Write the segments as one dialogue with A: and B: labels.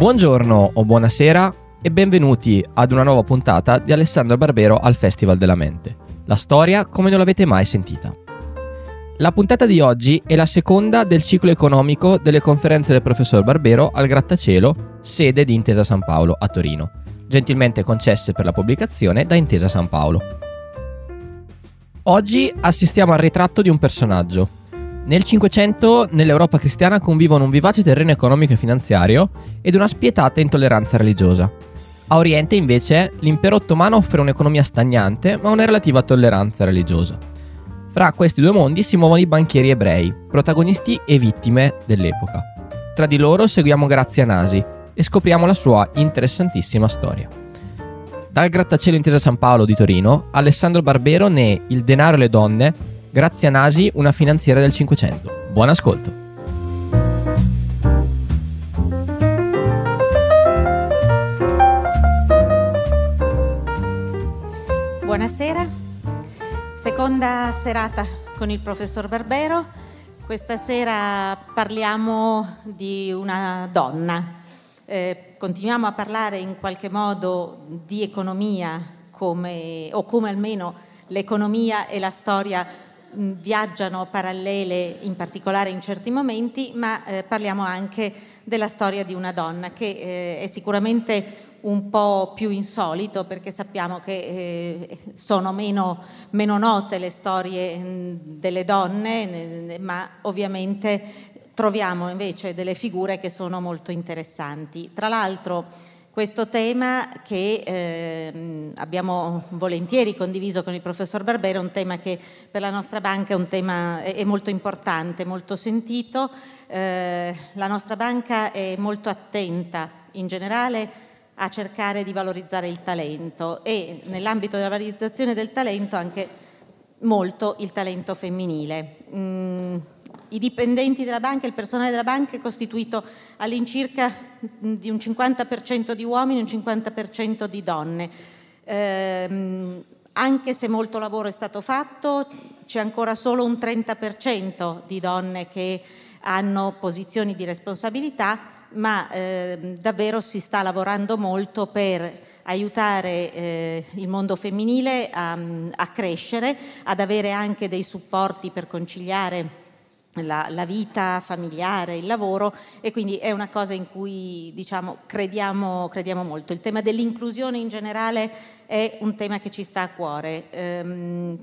A: Buongiorno o buonasera e benvenuti ad una nuova puntata di Alessandro Barbero al Festival della Mente. La storia come non l'avete mai sentita. La puntata di oggi è la seconda del ciclo economico delle conferenze del professor Barbero al Grattacielo, sede di Intesa San Paolo a Torino, gentilmente concesse per la pubblicazione da Intesa San Paolo. Oggi assistiamo al ritratto di un personaggio, nel Cinquecento nell'Europa cristiana convivono un vivace terreno economico e finanziario ed una spietata intolleranza religiosa. A Oriente invece l'impero ottomano offre un'economia stagnante ma una relativa tolleranza religiosa. Fra questi due mondi si muovono i banchieri ebrei, protagonisti e vittime dell'epoca. Tra di loro seguiamo Grazia Nasi e scopriamo la sua interessantissima storia. Dal grattacielo Intesa San Paolo di Torino, Alessandro Barbero ne Il denaro e le donne Grazie a Nasi, una finanziera del Cinquecento. Buon ascolto.
B: Buonasera, seconda serata con il professor Barbero. Questa sera parliamo di una donna. Eh, continuiamo a parlare in qualche modo di economia come, o come almeno l'economia e la storia viaggiano parallele in particolare in certi momenti, ma eh, parliamo anche della storia di una donna che eh, è sicuramente un po' più insolito perché sappiamo che eh, sono meno, meno, note le storie mh, delle donne, ma ovviamente troviamo invece delle figure che sono molto interessanti. Tra l'altro questo tema che eh, abbiamo volentieri condiviso con il professor Barbero, è un tema che per la nostra banca è, tema, è molto importante, molto sentito. Eh, la nostra banca è molto attenta in generale a cercare di valorizzare il talento e nell'ambito della valorizzazione del talento anche molto il talento femminile. Mm, i dipendenti della banca, il personale della banca è costituito all'incirca di un 50% di uomini e un 50% di donne. Eh, anche se molto lavoro è stato fatto, c'è ancora solo un 30% di donne che hanno posizioni di responsabilità, ma eh, davvero si sta lavorando molto per aiutare eh, il mondo femminile a, a crescere, ad avere anche dei supporti per conciliare la, la, vita familiare, il lavoro e quindi è una cosa in cui diciamo, crediamo, crediamo, molto. Il tema dell'inclusione in generale è un tema che ci sta a cuore. Ehm,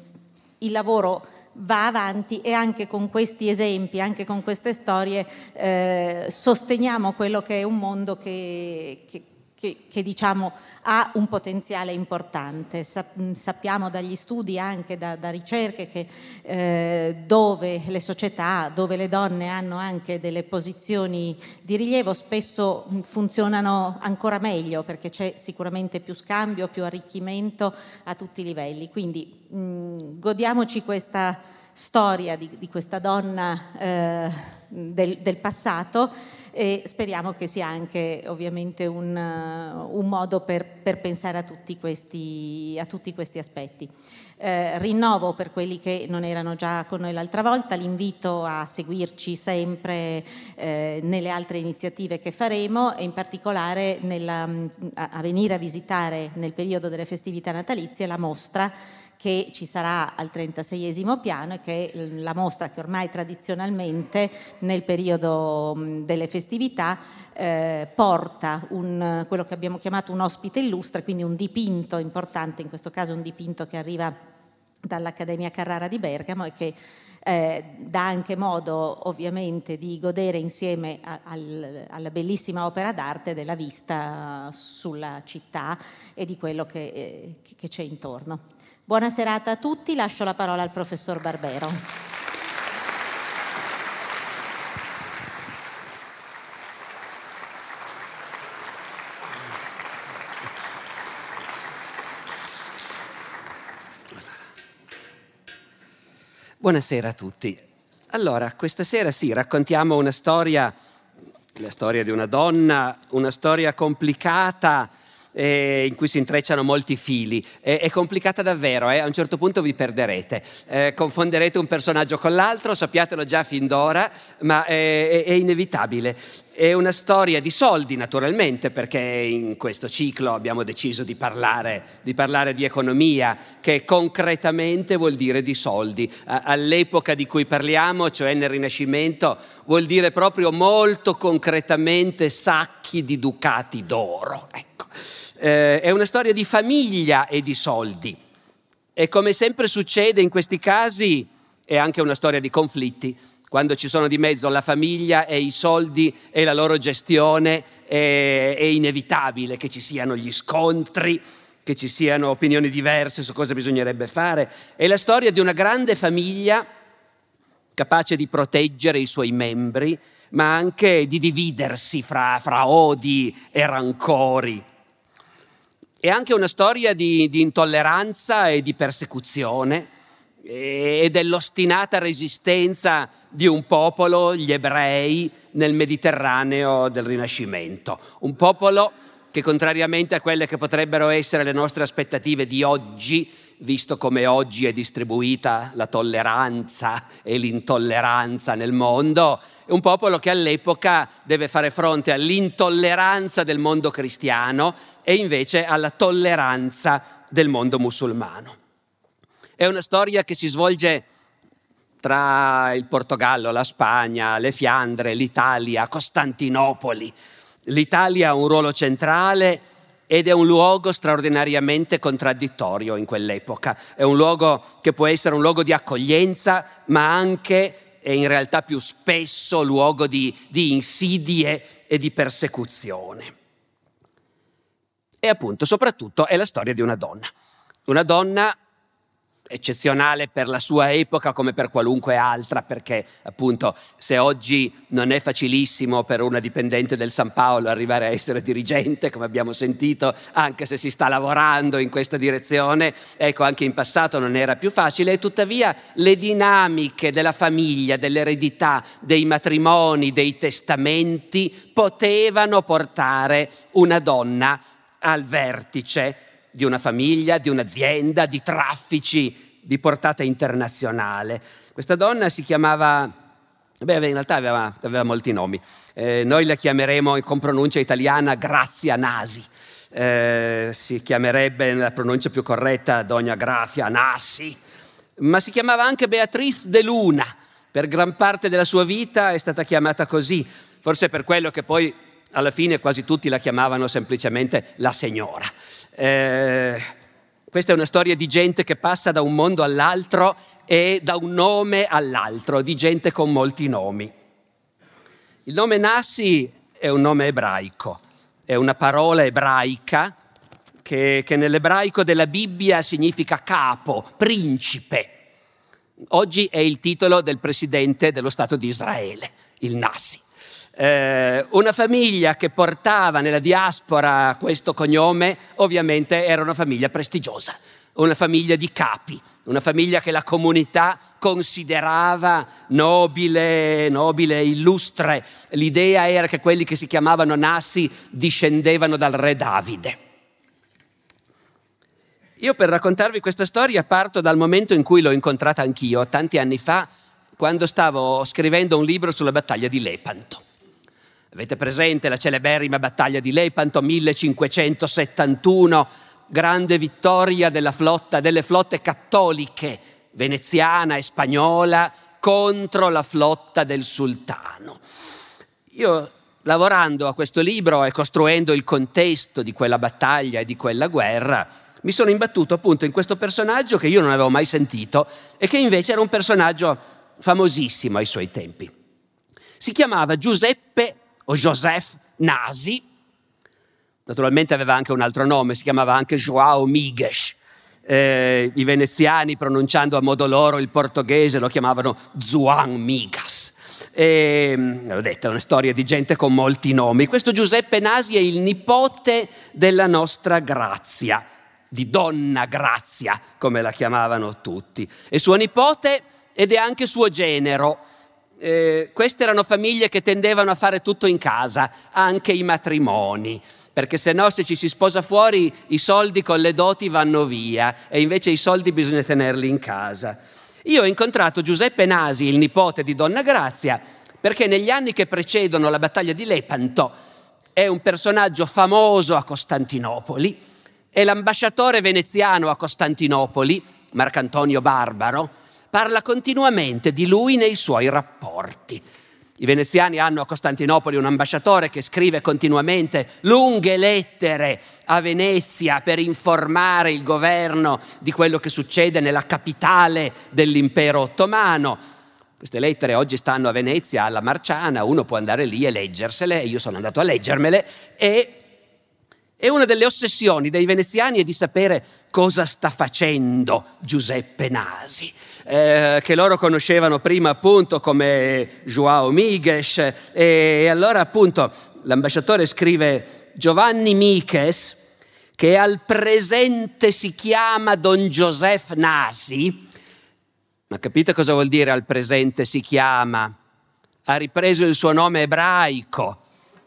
B: il lavoro va avanti e anche con questi esempi, anche con queste storie eh, sosteniamo quello che è un mondo che, che che, che diciamo, ha un potenziale importante. sappiamo dagli studi, anche da, da ricerche, che eh, dove le società, dove le donne hanno anche delle posizioni di rilievo, spesso funzionano ancora meglio perché c'è sicuramente più scambio, più arricchimento a tutti i livelli. Quindi mh, godiamoci questa storia di, di questa donna eh, del, del passato e speriamo che sia anche ovviamente un, un modo per, per pensare a tutti questi, a tutti questi aspetti. Eh, rinnovo per quelli che non erano già con noi l'altra volta l'invito a seguirci sempre eh, nelle altre iniziative che faremo e in particolare nella, a, a venire a visitare nel periodo delle festività natalizie la mostra che ci sarà al 36esimo piano e che è la mostra che ormai tradizionalmente nel periodo delle festività eh, porta un, quello che abbiamo chiamato un ospite illustre, quindi un dipinto importante, in questo caso un dipinto che arriva dall'Accademia Carrara di Bergamo e che eh, dà anche modo ovviamente di godere insieme a, al, alla bellissima opera d'arte della vista sulla città e di quello che, eh, che c'è intorno. Buona serata a tutti, lascio la parola al professor Barbero.
C: Buonasera a tutti. Allora, questa sera sì, raccontiamo una storia, la storia di una donna, una storia complicata, eh, in cui si intrecciano molti fili. È, è complicata davvero, eh? a un certo punto vi perderete, eh, confonderete un personaggio con l'altro, sappiatelo già fin d'ora, ma è, è inevitabile. È una storia di soldi, naturalmente, perché in questo ciclo abbiamo deciso di parlare, di parlare di, economia, che concretamente vuol dire di soldi. All'epoca di cui parliamo, cioè nel Rinascimento, vuol dire proprio molto concretamente sacchi di ducati d'oro. Ecco. Eh, è una storia di famiglia e di soldi. E come sempre succede in questi casi, è anche una storia di conflitti quando ci sono di mezzo la famiglia e i soldi e la loro gestione, è, è inevitabile che ci siano gli scontri, che ci siano opinioni diverse su cosa bisognerebbe fare. È la storia di una grande famiglia capace di proteggere i suoi membri, ma anche di dividersi fra, fra odi e rancori. È anche una storia di, di intolleranza e di persecuzione e dell'ostinata resistenza di un popolo, gli ebrei, nel Mediterraneo del Rinascimento. Un popolo che contrariamente a quelle che potrebbero essere le nostre aspettative di oggi, visto come oggi è distribuita la tolleranza e l'intolleranza nel mondo, è un popolo che all'epoca deve fare fronte all'intolleranza del mondo cristiano e invece alla tolleranza del mondo musulmano. È una storia che si svolge tra il Portogallo, la Spagna, le Fiandre, l'Italia, Costantinopoli. L'Italia ha un ruolo centrale ed è un luogo straordinariamente contraddittorio in quell'epoca. È un luogo che può essere un luogo di accoglienza, ma anche e in realtà più spesso luogo di, di insidie e di persecuzione. E appunto, soprattutto, è la storia di una donna. Una donna eccezionale per la sua epoca come per qualunque altra, perché appunto se oggi non è facilissimo per una dipendente del San Paolo arrivare a essere dirigente, come abbiamo sentito, anche se si sta lavorando in questa direzione, ecco anche in passato non era più facile. E tuttavia le dinamiche della famiglia, dell'eredità, dei matrimoni, dei testamenti potevano portare una donna al vertice di una famiglia, di un'azienda, di traffici di portata internazionale. Questa donna si chiamava, beh, in realtà aveva, aveva molti nomi, eh, noi la chiameremo con pronuncia italiana Grazia Nasi. Eh, si chiamerebbe nella pronuncia più corretta Donna Grazia Nasi, ma si chiamava anche Beatriz de Luna. Per gran parte della sua vita è stata chiamata così, forse per quello che poi alla fine quasi tutti la chiamavano semplicemente la signora. Eh, questa è una storia di gente che passa da un mondo all'altro e da un nome all'altro, di gente con molti nomi. Il nome Nassi è un nome ebraico, è una parola ebraica che, che nell'ebraico della Bibbia significa capo, principe. Oggi è il titolo del presidente dello Stato di Israele, il Nassi eh, una famiglia che portava nella diaspora questo cognome ovviamente era una famiglia prestigiosa, una famiglia di capi, una famiglia che la comunità considerava nobile, nobile, illustre. L'idea era che quelli che si chiamavano Nassi discendevano dal re Davide. Io per raccontarvi questa storia parto dal momento in cui l'ho incontrata anch'io, tanti anni fa, quando stavo scrivendo un libro sulla battaglia di Lepanto. Avete presente la celeberrima battaglia di Lepanto 1571, grande vittoria flotta, delle flotte cattoliche veneziana e spagnola contro la flotta del sultano. Io lavorando a questo libro e costruendo il contesto di quella battaglia e di quella guerra, mi sono imbattuto appunto in questo personaggio che io non avevo mai sentito e che invece era un personaggio famosissimo ai suoi tempi. Si chiamava Giuseppe o Joseph Nasi, naturalmente aveva anche un altro nome, si chiamava anche Joao Migues. Eh, I veneziani, pronunciando a modo loro il portoghese, lo chiamavano Zuan Migas. E, ho detto, è una storia di gente con molti nomi. Questo Giuseppe Nasi è il nipote della nostra Grazia, di Donna Grazia, come la chiamavano tutti. È suo nipote ed è anche suo genero eh, queste erano famiglie che tendevano a fare tutto in casa, anche i matrimoni. perché se no se ci si sposa fuori i soldi con le doti vanno via e invece i soldi bisogna tenerli in casa. Io ho incontrato Giuseppe Nasi, il nipote di Donna Grazia, perché negli anni che precedono la battaglia di Lepanto è un personaggio famoso a Costantinopoli e l'ambasciatore veneziano a Costantinopoli, Marcantonio Barbaro, parla continuamente di lui nei suoi rapporti. I veneziani hanno a Costantinopoli un ambasciatore che scrive continuamente lunghe lettere a Venezia per informare il governo di quello che succede nella capitale dell'impero ottomano. Queste lettere oggi stanno a Venezia, alla Marciana, uno può andare lì e leggersele, io sono andato a leggermele e, e una delle ossessioni dei veneziani è di sapere cosa sta facendo Giuseppe Nasi eh, che loro conoscevano prima appunto come Joao Migues e, e allora appunto l'ambasciatore scrive Giovanni Miches che al presente si chiama Don Joseph Nasi, ma capite cosa vuol dire al presente si chiama? Ha ripreso il suo nome ebraico,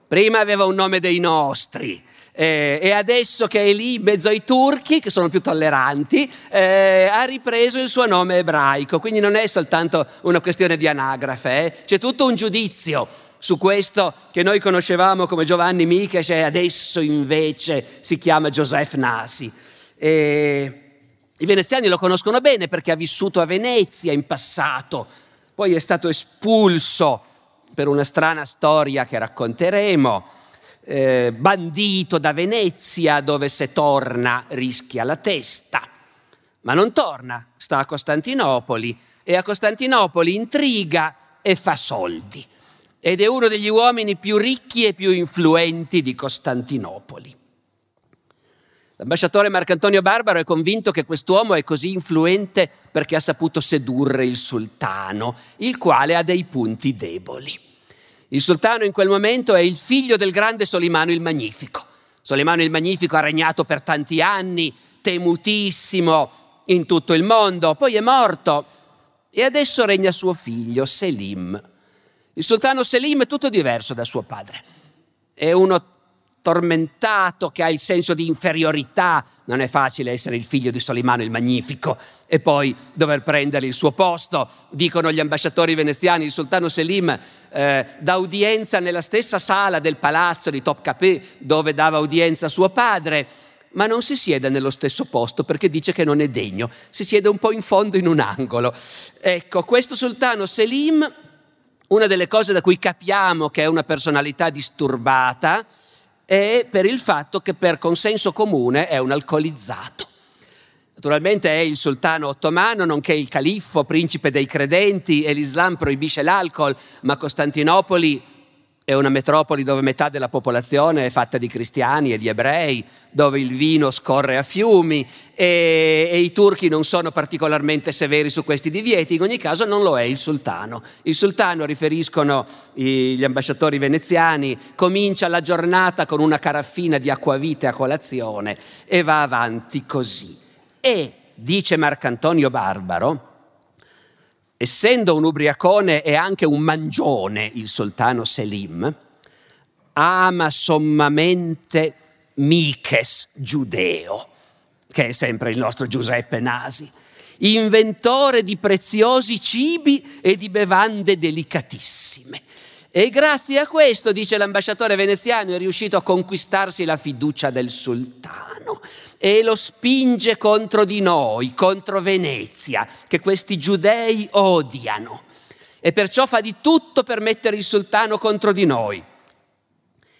C: prima aveva un nome dei nostri, eh, e adesso che è lì in mezzo ai turchi, che sono più tolleranti, eh, ha ripreso il suo nome ebraico. Quindi non è soltanto una questione di anagrafe, eh. c'è tutto un giudizio su questo che noi conoscevamo come Giovanni Miches e adesso invece si chiama Joseph Nasi. E I veneziani lo conoscono bene perché ha vissuto a Venezia in passato, poi è stato espulso per una strana storia che racconteremo eh, bandito da Venezia dove se torna rischia la testa. Ma non torna, sta a Costantinopoli e a Costantinopoli intriga e fa soldi. Ed è uno degli uomini più ricchi e più influenti di Costantinopoli. L'ambasciatore Marcantonio Barbaro è convinto che quest'uomo è così influente perché ha saputo sedurre il sultano, il quale ha dei punti deboli. Il sultano in quel momento è il figlio del grande Solimano il Magnifico. Solimano il Magnifico ha regnato per tanti anni, temutissimo in tutto il mondo, poi è morto e adesso regna suo figlio Selim. Il sultano Selim è tutto diverso da suo padre. È uno tormentato, che ha il senso di inferiorità. Non è facile essere il figlio di Solimano il Magnifico e poi dover prendere il suo posto. Dicono gli ambasciatori veneziani, il sultano Selim eh, dà udienza nella stessa sala del palazzo di Topkapi dove dava udienza suo padre, ma non si siede nello stesso posto perché dice che non è degno, si siede un po' in fondo in un angolo. Ecco, questo sultano Selim, una delle cose da cui capiamo che è una personalità disturbata, è per il fatto che per consenso comune è un alcolizzato. Naturalmente è il sultano ottomano, nonché il califfo, principe dei credenti, e l'Islam proibisce l'alcol, ma Costantinopoli è una metropoli dove metà della popolazione è fatta di cristiani e di ebrei, dove il vino scorre a fiumi e, e, i turchi non sono particolarmente severi su questi divieti, in ogni caso non lo è il sultano. Il sultano, riferiscono gli ambasciatori veneziani, comincia la giornata con una caraffina di acquavite a colazione e va avanti così. E, dice Marcantonio Barbaro, essendo un ubriacone e anche un mangione il sultano Selim, ama sommamente Miches giudeo, che è sempre il nostro Giuseppe Nasi, inventore di preziosi cibi e di bevande delicatissime. E grazie a questo, dice l'ambasciatore veneziano, è riuscito a conquistarsi la fiducia del sultano e lo spinge contro di noi, contro Venezia, che questi giudei odiano. E perciò fa di tutto per mettere il sultano contro di noi,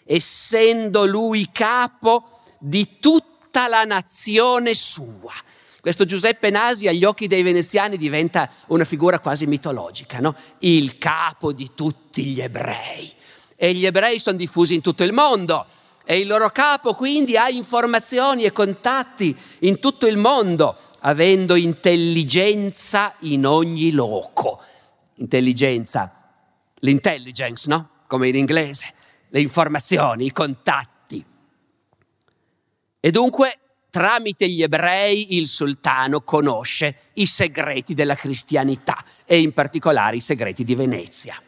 C: essendo lui capo di tutta la nazione sua. Questo Giuseppe Nasi agli occhi dei veneziani diventa una figura quasi mitologica, no? il capo di tutti gli ebrei. E gli ebrei sono diffusi in tutto il mondo e il loro capo quindi ha informazioni e contatti in tutto il mondo, avendo intelligenza in ogni loco. Intelligenza, l'intelligence, no? Come in inglese, le informazioni, i contatti. E dunque tramite gli ebrei il sultano conosce i segreti della cristianità e in particolare i segreti di Venezia.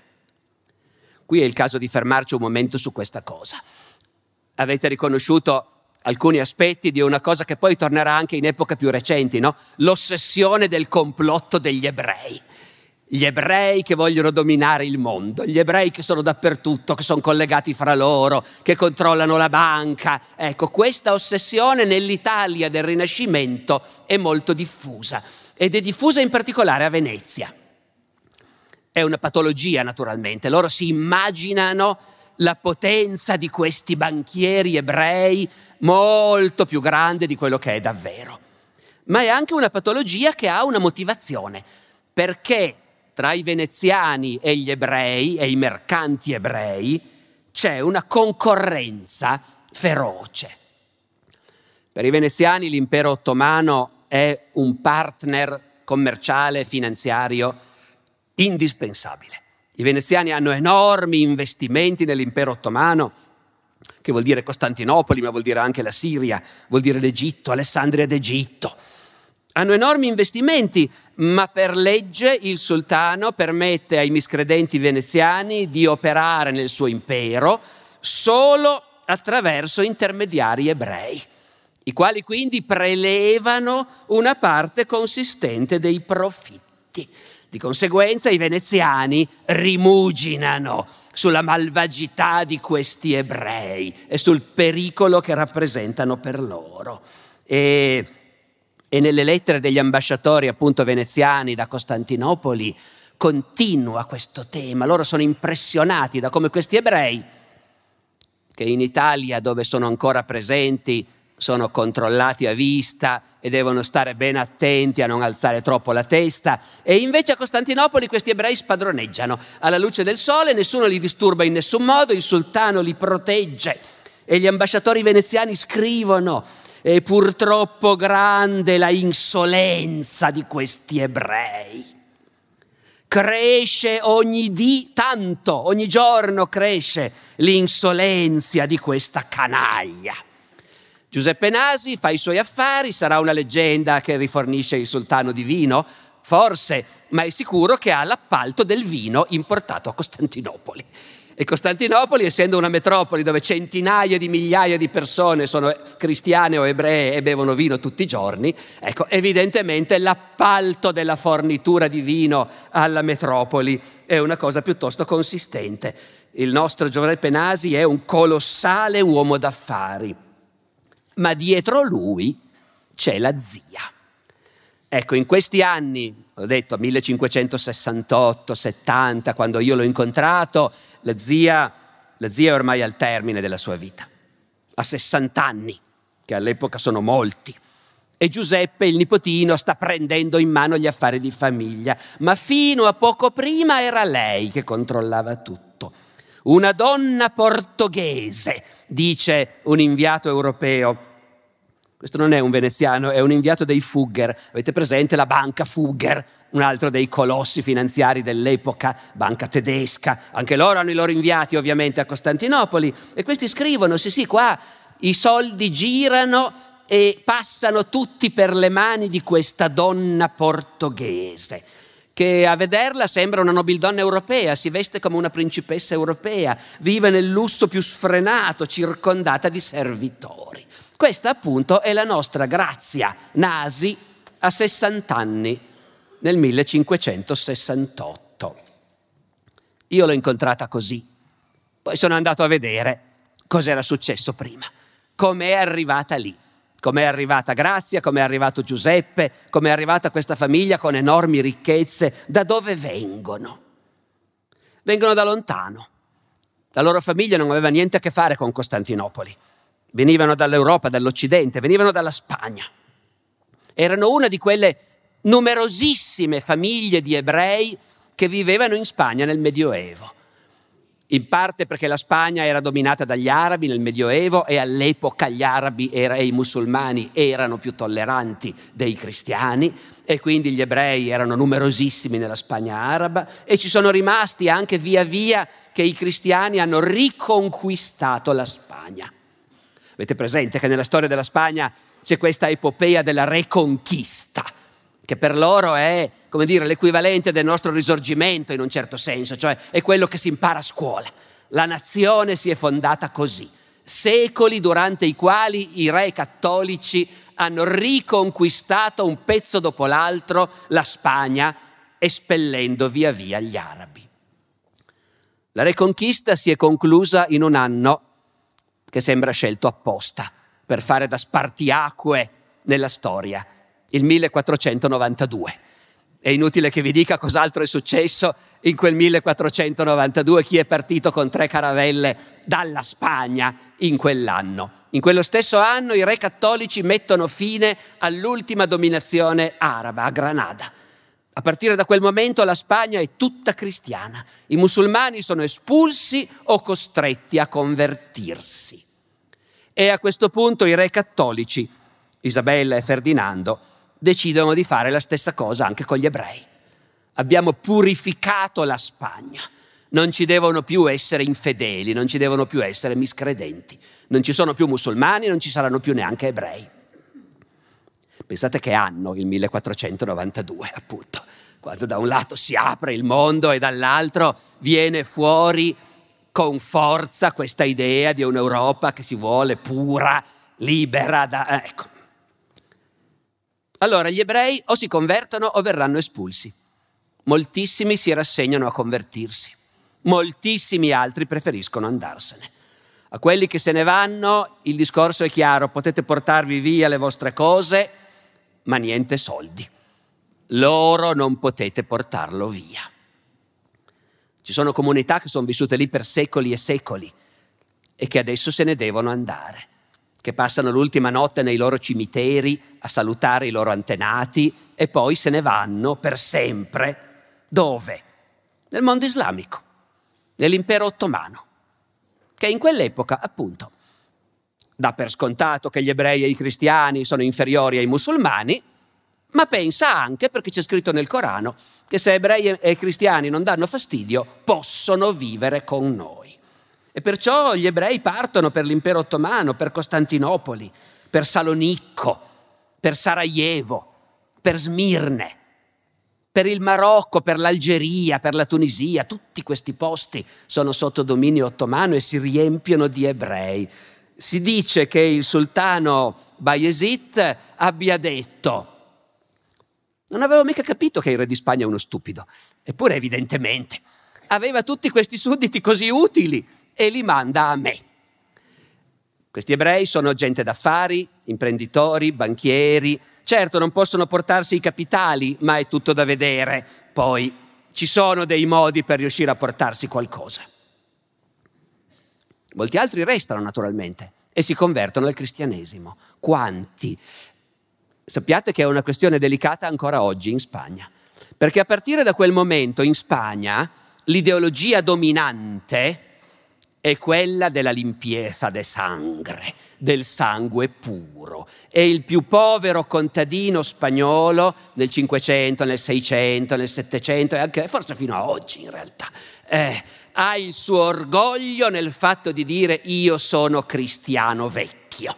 C: Qui è il caso di fermarci un momento su questa cosa. avete riconosciuto alcuni aspetti di una cosa che poi tornerà anche in epoche più recenti, no? l'ossessione del complotto degli ebrei. Gli ebrei che vogliono dominare il mondo, gli ebrei che sono dappertutto, che sono collegati fra loro, che controllano la banca. Ecco, questa ossessione nell'Italia del Rinascimento è molto diffusa ed è diffusa in particolare a Venezia. È una patologia naturalmente, loro si immaginano la potenza di questi banchieri ebrei molto più grande di quello che è davvero. Ma è anche una patologia che ha una motivazione, perché tra i veneziani e gli ebrei e i mercanti ebrei c'è una concorrenza feroce. Per i veneziani l'impero ottomano è un partner commerciale e finanziario indispensabile. I veneziani hanno enormi investimenti nell'impero ottomano, che vuol dire Costantinopoli, ma vuol dire anche la Siria, vuol dire l'Egitto, Alessandria d'Egitto. Hanno enormi investimenti, ma per legge il sultano permette ai miscredenti veneziani di operare nel suo impero solo attraverso intermediari ebrei, i quali quindi prelevano una parte consistente dei profitti. Di conseguenza i veneziani rimuginano sulla malvagità di questi ebrei e sul pericolo che rappresentano per loro. E, e nelle lettere degli ambasciatori appunto veneziani da Costantinopoli continua questo tema. Loro sono impressionati da come questi ebrei, che in Italia dove sono ancora presenti sono controllati a vista e devono stare ben attenti a non alzare troppo la testa. E invece a Costantinopoli questi ebrei spadroneggiano alla luce del sole, nessuno li disturba in nessun modo, il sultano li protegge e gli ambasciatori veneziani scrivono. È purtroppo grande la insolenza di questi ebrei. Cresce ogni dì, tanto, ogni giorno cresce l'insolenzia di questa canaglia. Giuseppe Nasi fa i suoi affari, sarà una leggenda che rifornisce il sultano di vino, forse, ma è sicuro che ha l'appalto del vino importato a Costantinopoli. E Costantinopoli, essendo una metropoli dove centinaia di migliaia di persone sono cristiane o ebree e bevono vino tutti i giorni, ecco, evidentemente l'appalto della fornitura di vino alla metropoli è una cosa piuttosto consistente. Il nostro Giuseppe Nasi è un colossale uomo d'affari ma dietro lui c'è la zia. Ecco, in questi anni, ho detto 1568-70, quando io l'ho incontrato, la zia, la zia è ormai al termine della sua vita, ha 60 anni, che all'epoca sono molti. E Giuseppe, il nipotino, sta prendendo in mano gli affari di famiglia, ma fino a poco prima era lei che controllava tutto. Una donna portoghese, dice un inviato europeo. Questo non è un veneziano, è un inviato dei Fugger. Avete presente la banca Fugger, un altro dei colossi finanziari dell'epoca, banca tedesca. Anche loro hanno i loro inviati ovviamente a Costantinopoli e questi scrivono, sì sì, qua i soldi girano e passano tutti per le mani di questa donna portoghese che a vederla sembra una nobildonna europea, si veste come una principessa europea, vive nel lusso più sfrenato, circondata di servitori. Questa appunto è la nostra Grazia Nasi a 60 anni nel 1568. Io l'ho incontrata così, poi sono andato a vedere cos'era successo prima, com'è arrivata lì come è arrivata Grazia, come è arrivato Giuseppe, come è arrivata questa famiglia con enormi ricchezze, da dove vengono? Vengono da lontano. La loro famiglia non aveva niente a che fare con Costantinopoli. Venivano dall'Europa, dall'Occidente, venivano dalla Spagna. Erano una di quelle numerosissime famiglie di ebrei che vivevano in Spagna nel Medioevo in parte perché la Spagna era dominata dagli arabi nel Medioevo e all'epoca gli arabi e i musulmani erano più tolleranti dei cristiani e quindi gli ebrei erano numerosissimi nella Spagna araba e ci sono rimasti anche via via che i cristiani hanno riconquistato la Spagna. Avete presente che nella storia della Spagna c'è questa epopea della reconquista? che per loro è, come dire, l'equivalente del nostro risorgimento in un certo senso, cioè è quello che si impara a scuola. La nazione si è fondata così, secoli durante i quali i re cattolici hanno riconquistato un pezzo dopo l'altro la Spagna, espellendo via via gli arabi. La reconquista si è conclusa in un anno che sembra scelto apposta per fare da spartiacque nella storia, il 1492. È inutile che vi dica cos'altro è successo in quel 1492, chi è partito con tre caravelle dalla Spagna in quell'anno. In quello stesso anno i re cattolici mettono fine all'ultima dominazione araba a Granada. A partire da quel momento la Spagna è tutta cristiana. I musulmani sono espulsi o costretti a convertirsi. E a questo punto i re cattolici, Isabella e Ferdinando, decidono di fare la stessa cosa anche con gli ebrei. Abbiamo purificato la Spagna. Non ci devono più essere infedeli, non ci devono più essere miscredenti. Non ci sono più musulmani, non ci saranno più neanche ebrei. Pensate che anno il 1492, appunto, quando da un lato si apre il mondo e dall'altro viene fuori con forza questa idea di un'Europa che si vuole pura, libera da... Eh, ecco. Allora gli ebrei o si convertono o verranno espulsi. Moltissimi si rassegnano a convertirsi, moltissimi altri preferiscono andarsene. A quelli che se ne vanno il discorso è chiaro, potete portarvi via le vostre cose, ma niente soldi. Loro non potete portarlo via. Ci sono comunità che sono vissute lì per secoli e secoli e che adesso se ne devono andare, che passano l'ultima notte nei loro cimiteri a salutare i loro antenati e poi se ne vanno per sempre. Dove? Nel mondo islamico, nell'impero ottomano, che in quell'epoca appunto dà per scontato che gli ebrei e i cristiani sono inferiori ai musulmani, ma pensa anche, perché c'è scritto nel Corano, che se ebrei e cristiani non danno fastidio, possono vivere con noi. E perciò gli ebrei partono per l'impero ottomano, per Costantinopoli, per Salonicco, per Sarajevo, per Smirne, per il Marocco, per l'Algeria, per la Tunisia. Tutti questi posti sono sotto dominio ottomano e si riempiono di ebrei si dice che il sultano Bayezid abbia detto non avevo mica capito che il re di Spagna è uno stupido, eppure evidentemente aveva tutti questi sudditi così utili e li manda a me. Questi ebrei sono gente d'affari, imprenditori, banchieri, certo non possono portarsi i capitali, ma è tutto da vedere, poi ci sono dei modi per riuscire a portarsi qualcosa. Molti altri restano naturalmente e si convertono al cristianesimo. Quanti? Sappiate che è una questione delicata ancora oggi in Spagna, perché a partire da quel momento in Spagna l'ideologia dominante è quella della limpieza de sangre, del sangue puro. E il più povero contadino spagnolo nel 500, nel 600, nel 700 e anche forse fino a oggi in realtà. Eh, ha il suo orgoglio nel fatto di dire io sono cristiano vecchio.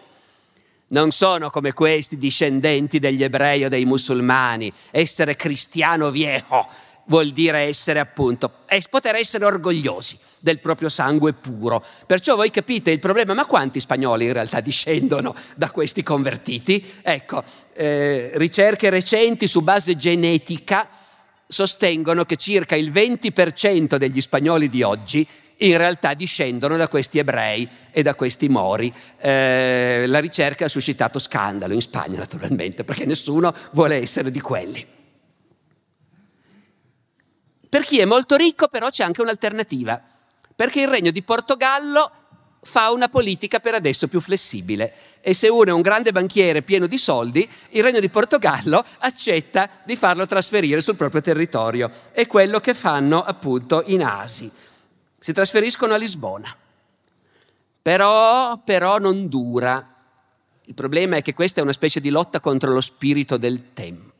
C: Non sono come questi discendenti degli ebrei o dei musulmani. Essere cristiano viejo vuol dire essere appunto, poter essere orgogliosi del proprio sangue puro. Perciò voi capite il problema, ma quanti spagnoli in realtà discendono da questi convertiti? Ecco, eh, ricerche recenti su base genetica sostengono che circa il 20% degli spagnoli di oggi in realtà discendono da questi ebrei e da questi mori. Eh, la ricerca ha suscitato scandalo in Spagna naturalmente perché nessuno vuole essere di quelli. Per chi è molto ricco però c'è anche un'alternativa, perché il regno di Portogallo fa una politica per adesso più flessibile e se uno è un grande banchiere pieno di soldi, il Regno di Portogallo accetta di farlo trasferire sul proprio territorio. È quello che fanno appunto in Asi. Si trasferiscono a Lisbona. Però, però non dura. Il problema è che questa è una specie di lotta contro lo spirito del tempo.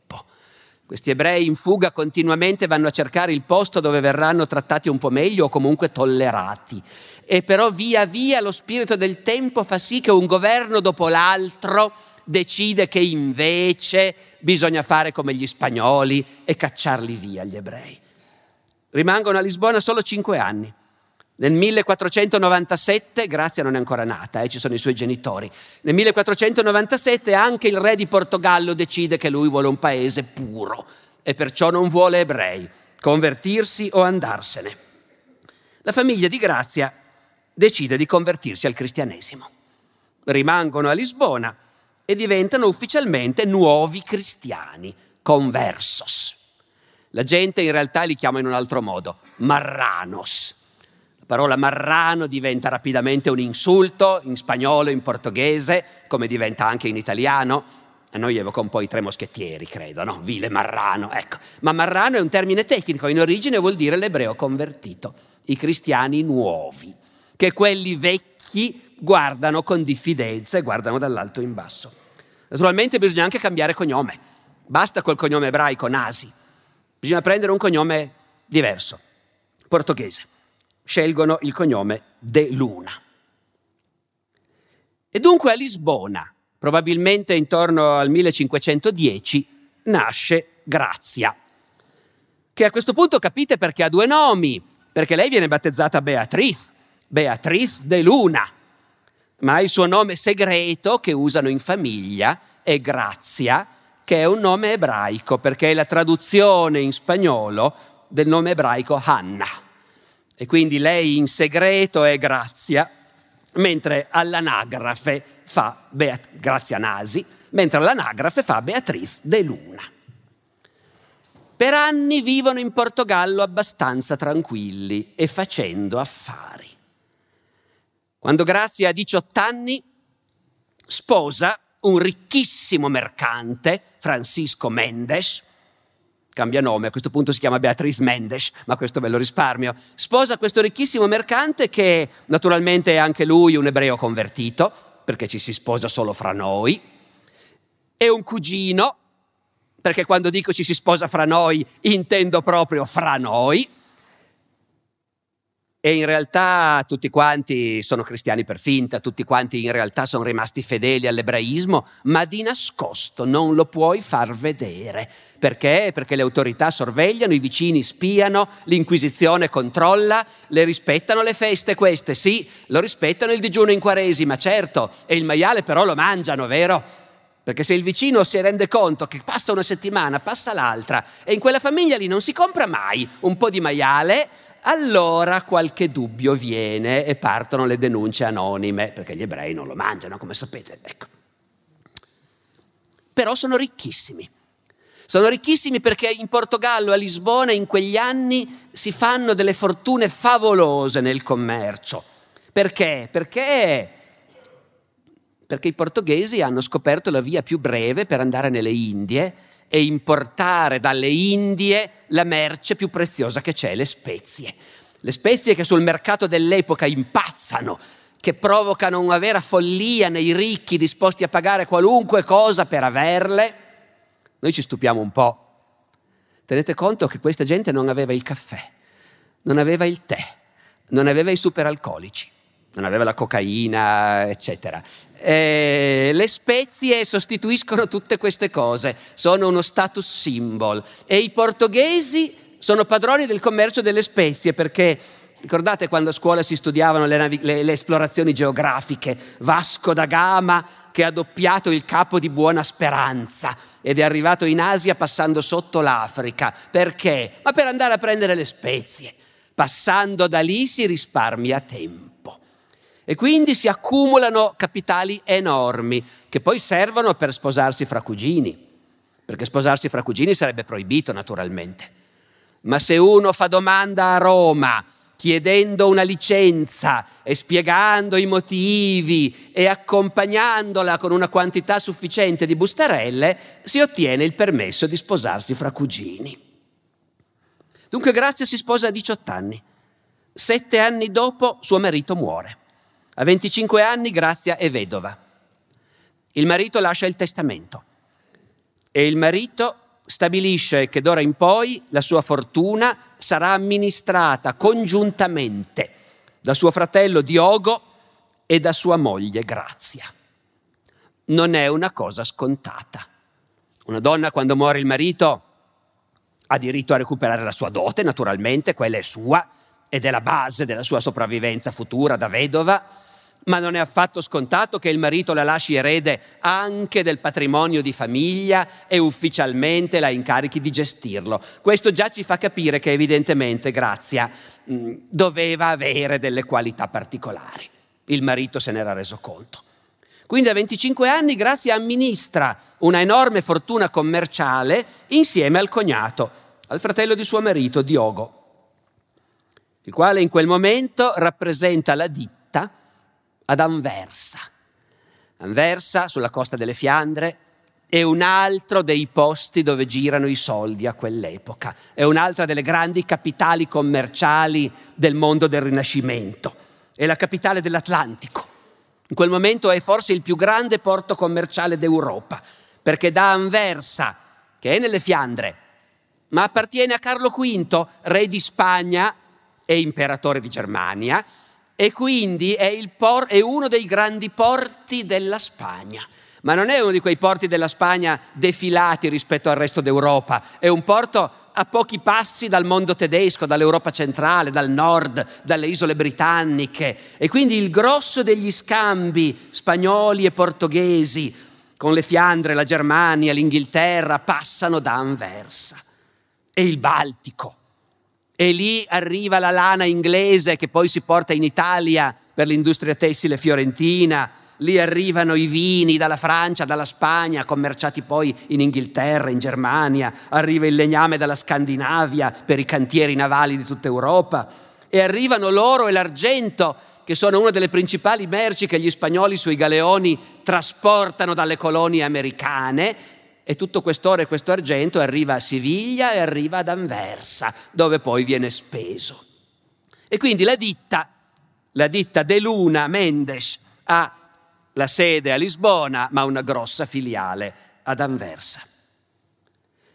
C: Questi ebrei in fuga continuamente vanno a cercare il posto dove verranno trattati un po' meglio o comunque tollerati e però via via lo spirito del tempo fa sì che un governo dopo l'altro decide che invece bisogna fare come gli spagnoli e cacciarli via gli ebrei. Rimangono a Lisbona solo cinque anni, Nel 1497, Grazia non è ancora nata, eh, ci sono i suoi genitori. Nel 1497 anche il re di Portogallo decide che lui vuole un paese puro e perciò non vuole ebrei, convertirsi o andarsene. La famiglia di Grazia decide di convertirsi al cristianesimo. Rimangono a Lisbona e diventano ufficialmente nuovi cristiani, conversos. La gente in realtà li chiama in un altro modo, marranos la parola marrano diventa rapidamente un insulto in spagnolo, in portoghese, come diventa anche in italiano. A noi evoca un po' i tre moschettieri, credo, no? Vile marrano, ecco. Ma marrano è un termine tecnico, in origine vuol dire l'ebreo convertito, i cristiani nuovi, che quelli vecchi guardano con diffidenza e guardano dall'alto in basso. Naturalmente bisogna anche cambiare cognome. Basta col cognome ebraico Nasi. Bisogna prendere un cognome diverso, portoghese scelgono il cognome De Luna. E dunque a Lisbona, probabilmente intorno al 1510, nasce Grazia, che a questo punto capite perché ha due nomi, perché lei viene battezzata Beatriz, Beatriz de Luna, ma il suo nome segreto che usano in famiglia è Grazia, che è un nome ebraico, perché è la traduzione in spagnolo del nome ebraico Hanna. E quindi lei in segreto è Grazia, mentre all'anagrafe fa Beat- Grazia Nasi, mentre all'anagrafe fa Beatriz de Luna. Per anni vivono in Portogallo abbastanza tranquilli e facendo affari. Quando Grazia ha 18 anni, sposa un ricchissimo mercante, Francisco Mendes, cambia nome, a questo punto si chiama Beatriz Mendes, ma questo ve lo risparmio, sposa questo ricchissimo mercante che naturalmente è anche lui un ebreo convertito, perché ci si sposa solo fra noi, e un cugino, perché quando dico ci si sposa fra noi intendo proprio fra noi, e in realtà tutti quanti sono cristiani per finta, tutti quanti in realtà sono rimasti fedeli all'ebraismo, ma di nascosto non lo puoi far vedere. Perché? Perché le autorità sorvegliano, i vicini spiano, l'Inquisizione controlla, le rispettano le feste queste, sì, lo rispettano il digiuno in quaresima, certo, e il maiale però lo mangiano, vero? Perché se il vicino si rende conto che passa una settimana, passa l'altra, e in quella famiglia lì non si compra mai un po' di maiale, allora qualche dubbio viene e partono le denunce anonime, perché gli ebrei non lo mangiano, come sapete. Ecco. Però sono ricchissimi. Sono ricchissimi perché in Portogallo, a Lisbona, in quegli anni si fanno delle fortune favolose nel commercio. Perché? Perché perché i portoghesi hanno scoperto la via più breve per andare nelle Indie e importare dalle Indie la merce più preziosa che c'è, le spezie. Le spezie che sul mercato dell'epoca impazzano, che provocano una vera follia nei ricchi disposti a pagare qualunque cosa per averle. Noi ci stupiamo un po'. Tenete conto che questa gente non aveva il caffè, non aveva il tè, non aveva i superalcolici non aveva la cocaina, eccetera. Eh, le spezie sostituiscono tutte queste cose, sono uno status symbol e i portoghesi sono padroni del commercio delle spezie perché ricordate quando a scuola si studiavano le, navi- le, le esplorazioni geografiche, Vasco da Gama che ha doppiato il capo di Buona Speranza ed è arrivato in Asia passando sotto l'Africa. Perché? Ma per andare a prendere le spezie. Passando da lì si risparmia tempo. E quindi si accumulano capitali enormi che poi servono per sposarsi fra cugini, perché sposarsi fra cugini sarebbe proibito naturalmente. Ma se uno fa domanda a Roma chiedendo una licenza e spiegando i motivi e accompagnandola con una quantità sufficiente di bustarelle, si ottiene il permesso di sposarsi fra cugini. Dunque Grazia si sposa a 18 anni. Sette anni dopo suo marito muore. A 25 anni Grazia è vedova. Il marito lascia il testamento e il marito stabilisce che d'ora in poi la sua fortuna sarà amministrata congiuntamente da suo fratello Diogo e da sua moglie Grazia. Non è una cosa scontata. Una donna quando muore il marito ha diritto a recuperare la sua dote, naturalmente, quella è sua, ed è la base della sua sopravvivenza futura da vedova, ma non è affatto scontato che il marito la lasci erede anche del patrimonio di famiglia e ufficialmente la incarichi di gestirlo. Questo già ci fa capire che evidentemente Grazia mh, mm, doveva avere delle qualità particolari. Il marito se n'era reso conto. Quindi a 25 anni Grazia amministra una enorme fortuna commerciale insieme al cognato, al fratello di suo marito, Diogo, il quale in quel momento rappresenta la ditta ad Anversa. Anversa, sulla costa delle Fiandre, è un altro dei posti dove girano i soldi a quell'epoca, è un'altra delle grandi capitali commerciali del mondo del Rinascimento, è la capitale dell'Atlantico. In quel momento è forse il più grande porto commerciale d'Europa, perché da Anversa, che è nelle Fiandre, ma appartiene a Carlo V, re di Spagna e imperatore di Germania, e quindi è, por- è uno dei grandi porti della Spagna. Ma non è uno di quei porti della Spagna defilati rispetto al resto d'Europa, è un porto a pochi passi dal mondo tedesco, dall'Europa centrale, dal nord, dalle isole britanniche. E quindi il grosso degli scambi spagnoli e portoghesi con le Fiandre, la Germania, l'Inghilterra passano da Anversa e il Baltico e lì arriva la lana inglese che poi si porta in Italia per l'industria tessile fiorentina, lì arrivano i vini dalla Francia, dalla Spagna, commerciati poi in Inghilterra, in Germania, arriva il legname dalla Scandinavia per i cantieri navali di tutta Europa. E arrivano l'oro e l'argento che sono una delle principali merci che gli spagnoli sui galeoni trasportano dalle colonie americane e tutto quest'oro e questo argento arriva a Siviglia e arriva ad Anversa, dove poi viene speso. E quindi la ditta, la ditta De Luna Mendes ha la sede a Lisbona, ma una grossa filiale ad Anversa.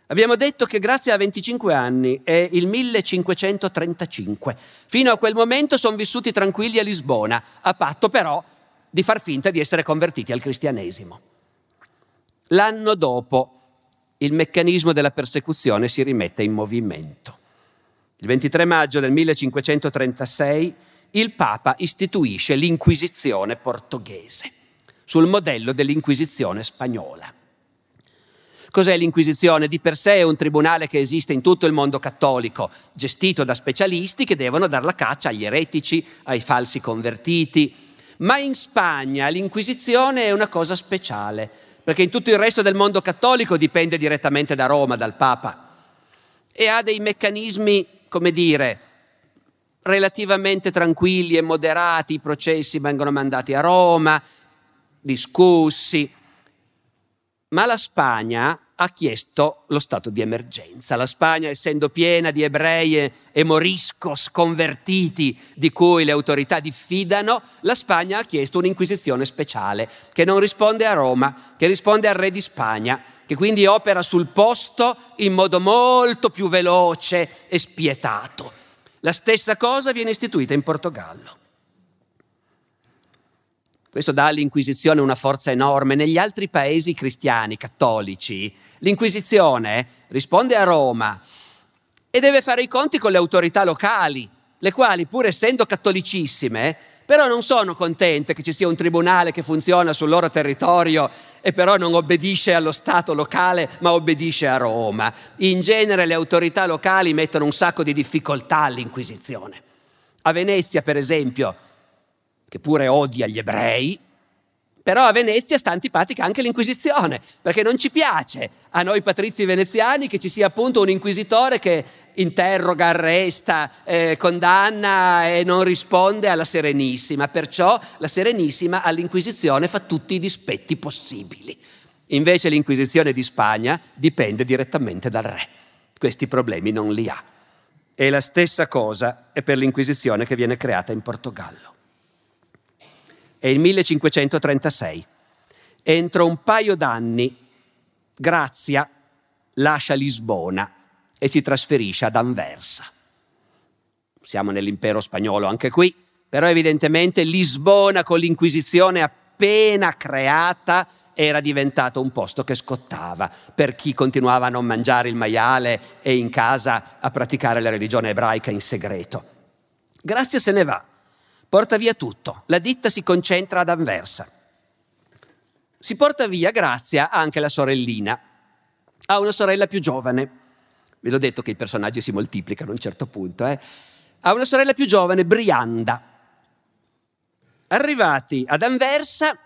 C: Abbiamo detto che grazie a 25 anni è il 1535. Fino a quel momento sono vissuti tranquilli a Lisbona, a patto però di far finta di essere convertiti al cristianesimo. L'anno dopo il meccanismo della persecuzione si rimette in movimento. Il 23 maggio del 1536 il Papa istituisce l'Inquisizione portoghese, sul modello dell'Inquisizione spagnola. Cos'è l'Inquisizione? Di per sé è un tribunale che esiste in tutto il mondo cattolico, gestito da specialisti che devono dar la caccia agli eretici, ai falsi convertiti. Ma in Spagna l'Inquisizione è una cosa speciale perché in tutto il resto del mondo cattolico dipende direttamente da Roma, dal Papa, e ha dei meccanismi, come dire, relativamente tranquilli e moderati, i processi vengono mandati a Roma, discussi, ma la Spagna ha chiesto lo stato di emergenza. La Spagna, essendo piena di ebrei e moriscos convertiti di cui le autorità diffidano, la Spagna ha chiesto un'inquisizione speciale che non risponde a Roma, che risponde al re di Spagna, che quindi opera sul posto in modo molto più veloce e spietato. La stessa cosa viene istituita in Portogallo. Questo dà all'Inquisizione una forza enorme. Negli altri paesi cristiani, cattolici, l'Inquisizione risponde a Roma e deve fare i conti con le autorità locali, le quali, pur essendo cattolicissime, però non sono contente che ci sia un tribunale che funziona sul loro territorio e però non obbedisce allo Stato locale ma obbedisce a Roma. In genere le autorità locali mettono un sacco di difficoltà all'Inquisizione. A Venezia, per esempio, che pure odia gli ebrei, però a Venezia sta antipatica anche l'Inquisizione, perché non ci piace a noi patrizi veneziani che ci sia appunto un inquisitore che interroga, arresta, eh, condanna e non risponde alla Serenissima. Perciò la Serenissima all'Inquisizione fa tutti i dispetti possibili. Invece l'Inquisizione di Spagna dipende direttamente dal re. Questi problemi non li ha. E la stessa cosa è per l'Inquisizione che viene creata in Portogallo. È il 1536. Entro un paio d'anni Grazia lascia Lisbona e si trasferisce ad Anversa. Siamo nell'impero spagnolo anche qui, però evidentemente Lisbona con l'Inquisizione appena creata era diventato un posto che scottava per chi continuava a non mangiare il maiale e in casa a praticare la religione ebraica in segreto. Grazia se ne va, porta via tutto, la ditta si concentra ad Anversa. Si porta via, Grazia, anche la sorellina. Ha una sorella più giovane. Ve l'ho detto che i personaggi si moltiplicano a un certo punto. Eh? Ha una sorella più giovane, Brianda. Arrivati ad Anversa,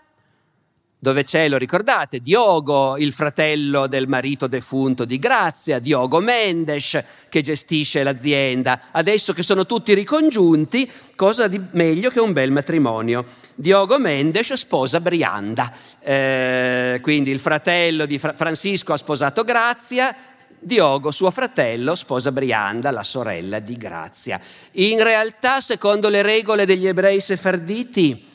C: dove c'è, lo ricordate, Diogo, il fratello del marito defunto di Grazia, Diogo Mendes, che gestisce l'azienda. Adesso che sono tutti ricongiunti, cosa di meglio che un bel matrimonio? Diogo Mendes sposa Brianda, eh, quindi il fratello di Fra- Francisco ha sposato Grazia, Diogo, suo fratello, sposa Brianda, la sorella di Grazia. In realtà, secondo le regole degli ebrei sefarditi,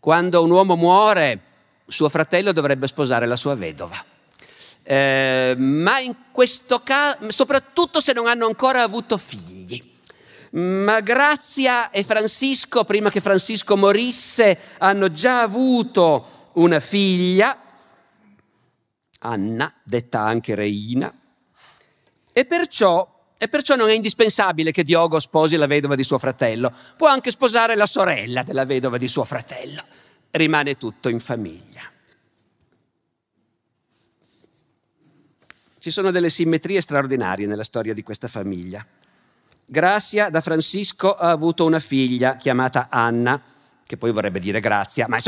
C: quando un uomo muore, suo fratello dovrebbe sposare la sua vedova. Eh, ma in questo caso, soprattutto se non hanno ancora avuto figli. Ma Grazia e Francisco, prima che Francisco morisse, hanno già avuto una figlia, Anna, detta anche Reina, e perciò e perciò non è indispensabile che Diogo sposi la vedova di suo fratello, può anche sposare la sorella della vedova di suo fratello rimane tutto in famiglia. Ci sono delle simmetrie straordinarie nella storia di questa famiglia. Grazia da Francisco ha avuto una figlia chiamata Anna, che poi vorrebbe dire Grazia, ma,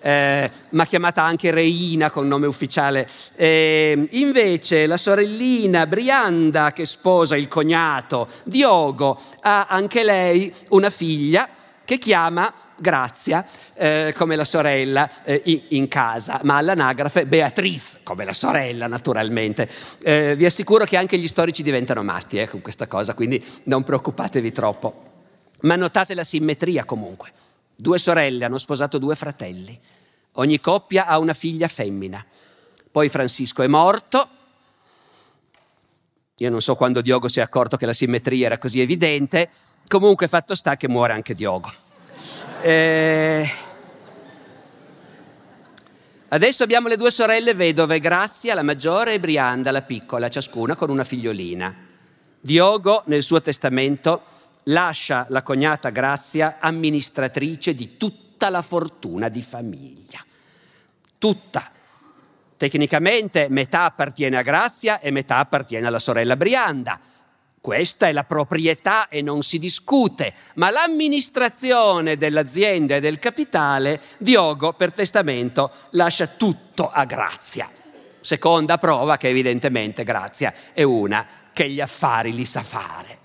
C: eh, ma chiamata anche Reina con nome ufficiale. Eh, invece la sorellina Brianda, che sposa il cognato Diogo, ha anche lei una figlia che chiama Grazia eh, come la sorella eh, in, casa, ma all'anagrafe Beatrice come la sorella naturalmente. Eh, vi assicuro che anche gli storici diventano matti eh, con questa cosa, quindi non preoccupatevi troppo. Ma notate la simmetria comunque. Due sorelle hanno sposato due fratelli, ogni coppia ha una figlia femmina. Poi Francisco è morto. Io non so quando Diogo si è accorto che la simmetria era così evidente, comunque fatto sta che muore anche Diogo. Eh, adesso abbiamo le due sorelle vedove, Grazia, la maggiore, e Brianda, la piccola, ciascuna con una figliolina. Diogo, nel suo testamento, lascia la cognata Grazia amministratrice di tutta la fortuna di famiglia. Tutta. Tecnicamente metà appartiene a Grazia e metà appartiene alla sorella Brianda questa è la proprietà e non si discute, ma l'amministrazione dell'azienda e del capitale, Diogo per testamento lascia tutto a Grazia. Seconda prova che evidentemente Grazia è una che gli affari li sa fare.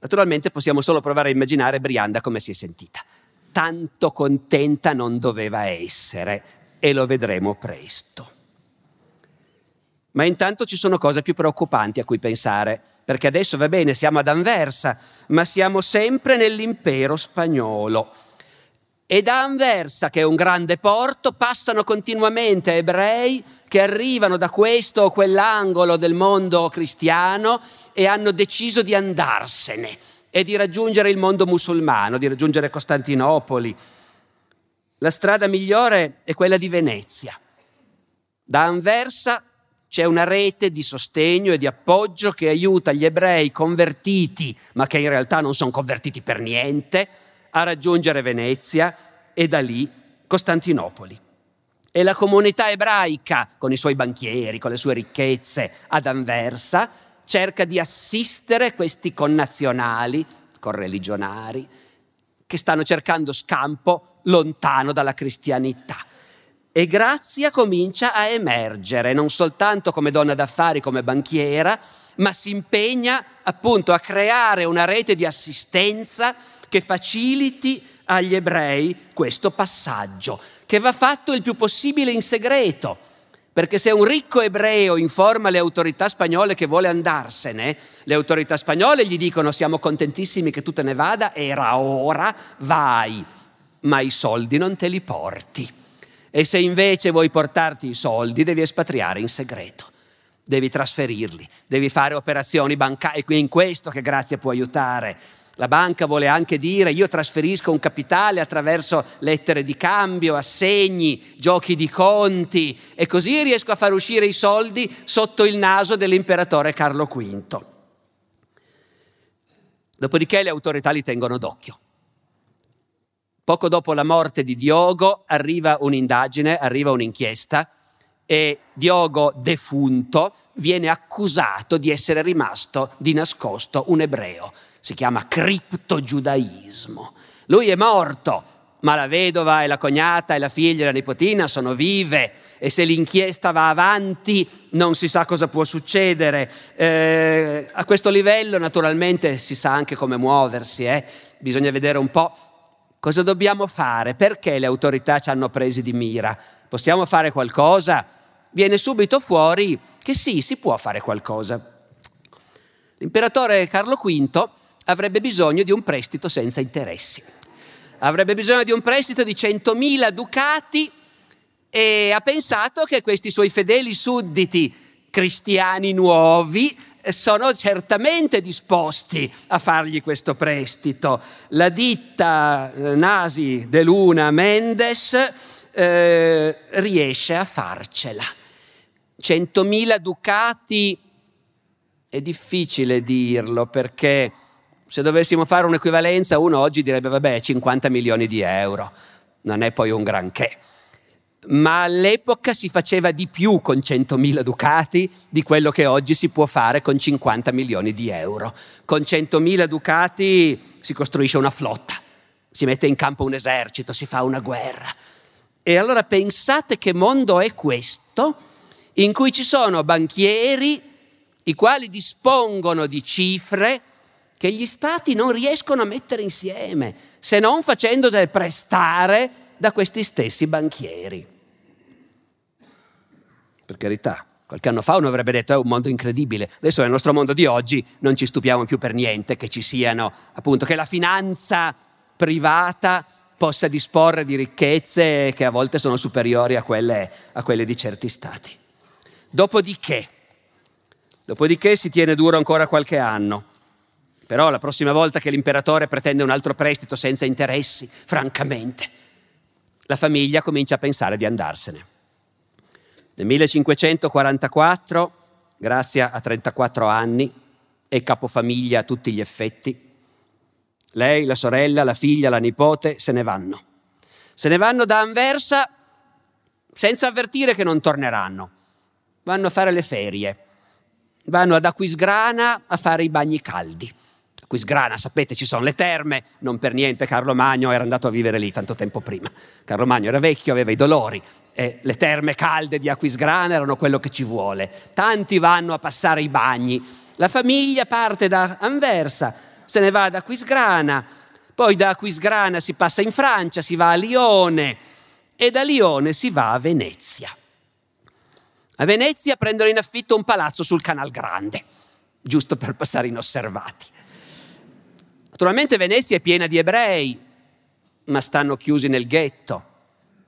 C: Naturalmente possiamo solo provare a immaginare Brianda come si è sentita. Tanto contenta non doveva essere e lo vedremo presto. Ma intanto ci sono cose più preoccupanti a cui pensare, perché adesso va bene, siamo ad Anversa, ma siamo sempre nell'impero spagnolo. E da Anversa, che è un grande porto, passano continuamente ebrei che arrivano da questo o quell'angolo del mondo cristiano e hanno deciso di andarsene e di raggiungere il mondo musulmano, di raggiungere Costantinopoli. La strada migliore è quella di Venezia. Da Anversa c'è una rete di sostegno e di appoggio che aiuta gli ebrei convertiti, ma che in realtà non sono convertiti per niente, a raggiungere Venezia e da lì Costantinopoli. E la comunità ebraica, con i suoi banchieri, con le sue ricchezze, ad Anversa, cerca di assistere questi connazionali, correligionari, che stanno cercando scampo lontano dalla cristianità e Grazia comincia a emergere, non soltanto come donna d'affari, come banchiera, ma si impegna appunto a creare una rete di assistenza che faciliti agli ebrei questo passaggio, che va fatto il più possibile in segreto. Perché se un ricco ebreo informa le autorità spagnole che vuole andarsene, le autorità spagnole gli dicono siamo contentissimi che tu te ne vada, era ora, vai, ma i soldi non te li porti. E se invece vuoi portarti i soldi, devi espatriare in segreto, devi trasferirli, devi fare operazioni bancarie. È in questo che Grazia può aiutare. La banca vuole anche dire io trasferisco un capitale attraverso lettere di cambio, assegni, giochi di conti e così riesco a far uscire i soldi sotto il naso dell'imperatore Carlo V. Dopodiché le autorità li tengono d'occhio. Poco dopo la morte di Diogo arriva un'indagine, arriva un'inchiesta e Diogo defunto viene accusato di essere rimasto di nascosto un ebreo. Si chiama criptogiudaismo. Lui è morto, ma la vedova e la cognata e la figlia e la nipotina sono vive e se l'inchiesta va avanti non si sa cosa può succedere. Eh, a questo livello naturalmente si sa anche come muoversi, eh? bisogna vedere un po' cosa dobbiamo fare, perché le autorità ci hanno presi di mira. Possiamo fare qualcosa? Viene subito fuori che sì, si può fare qualcosa. L'imperatore Carlo V avrebbe bisogno di un prestito senza interessi avrebbe bisogno di un prestito di 100.000 ducati e ha pensato che questi suoi fedeli sudditi cristiani nuovi sono certamente disposti a fargli questo prestito. La ditta eh, Nasi de Luna Mendes eh, riesce a farcela. 100.000 ducati è difficile dirlo perché se dovessimo fare un'equivalenza, uno oggi direbbe, vabbè, 50 milioni di euro, non è poi un granché. Ma all'epoca si faceva di più con 100.000 ducati di quello che oggi si può fare con 50 milioni di euro. Con 100.000 ducati si costruisce una flotta, si mette in campo un esercito, si fa una guerra. E allora pensate che mondo è questo in cui ci sono banchieri i quali dispongono di cifre che gli stati non riescono a mettere insieme, se non facendosele prestare da questi stessi banchieri. Per carità, qualche anno fa uno avrebbe detto è un mondo incredibile, adesso nel nostro mondo di oggi non ci stupiamo più per niente che ci siano, appunto, che la finanza privata possa disporre di ricchezze che a volte sono superiori a quelle, a quelle di certi stati. Dopodiché, dopodiché si tiene duro ancora qualche anno però la prossima volta che l'imperatore pretende un altro prestito senza interessi, francamente, la famiglia comincia a pensare di andarsene. Nel 1544, Grazia ha 34 anni, è capofamiglia a tutti gli effetti. Lei, la sorella, la figlia, la nipote se ne vanno. Se ne vanno da Anversa senza avvertire che non torneranno. Vanno a fare le ferie. Vanno ad Aquisgrana a fare i bagni caldi. Quisgrana, sapete, ci sono le terme, non per niente Carlo Magno era andato a vivere lì tanto tempo prima. Carlo Magno era vecchio, aveva i dolori e le terme calde di Aquisgrana erano quello che ci vuole. Tanti vanno a passare i bagni. La famiglia parte da Anversa, se ne va ad Aquisgrana, poi da Aquisgrana si passa in Francia, si va a Lione e da Lione si va a Venezia. A Venezia prendono in affitto un palazzo sul Canal Grande, giusto per passare inosservati. Naturalmente Venezia è piena di ebrei, ma stanno chiusi nel ghetto.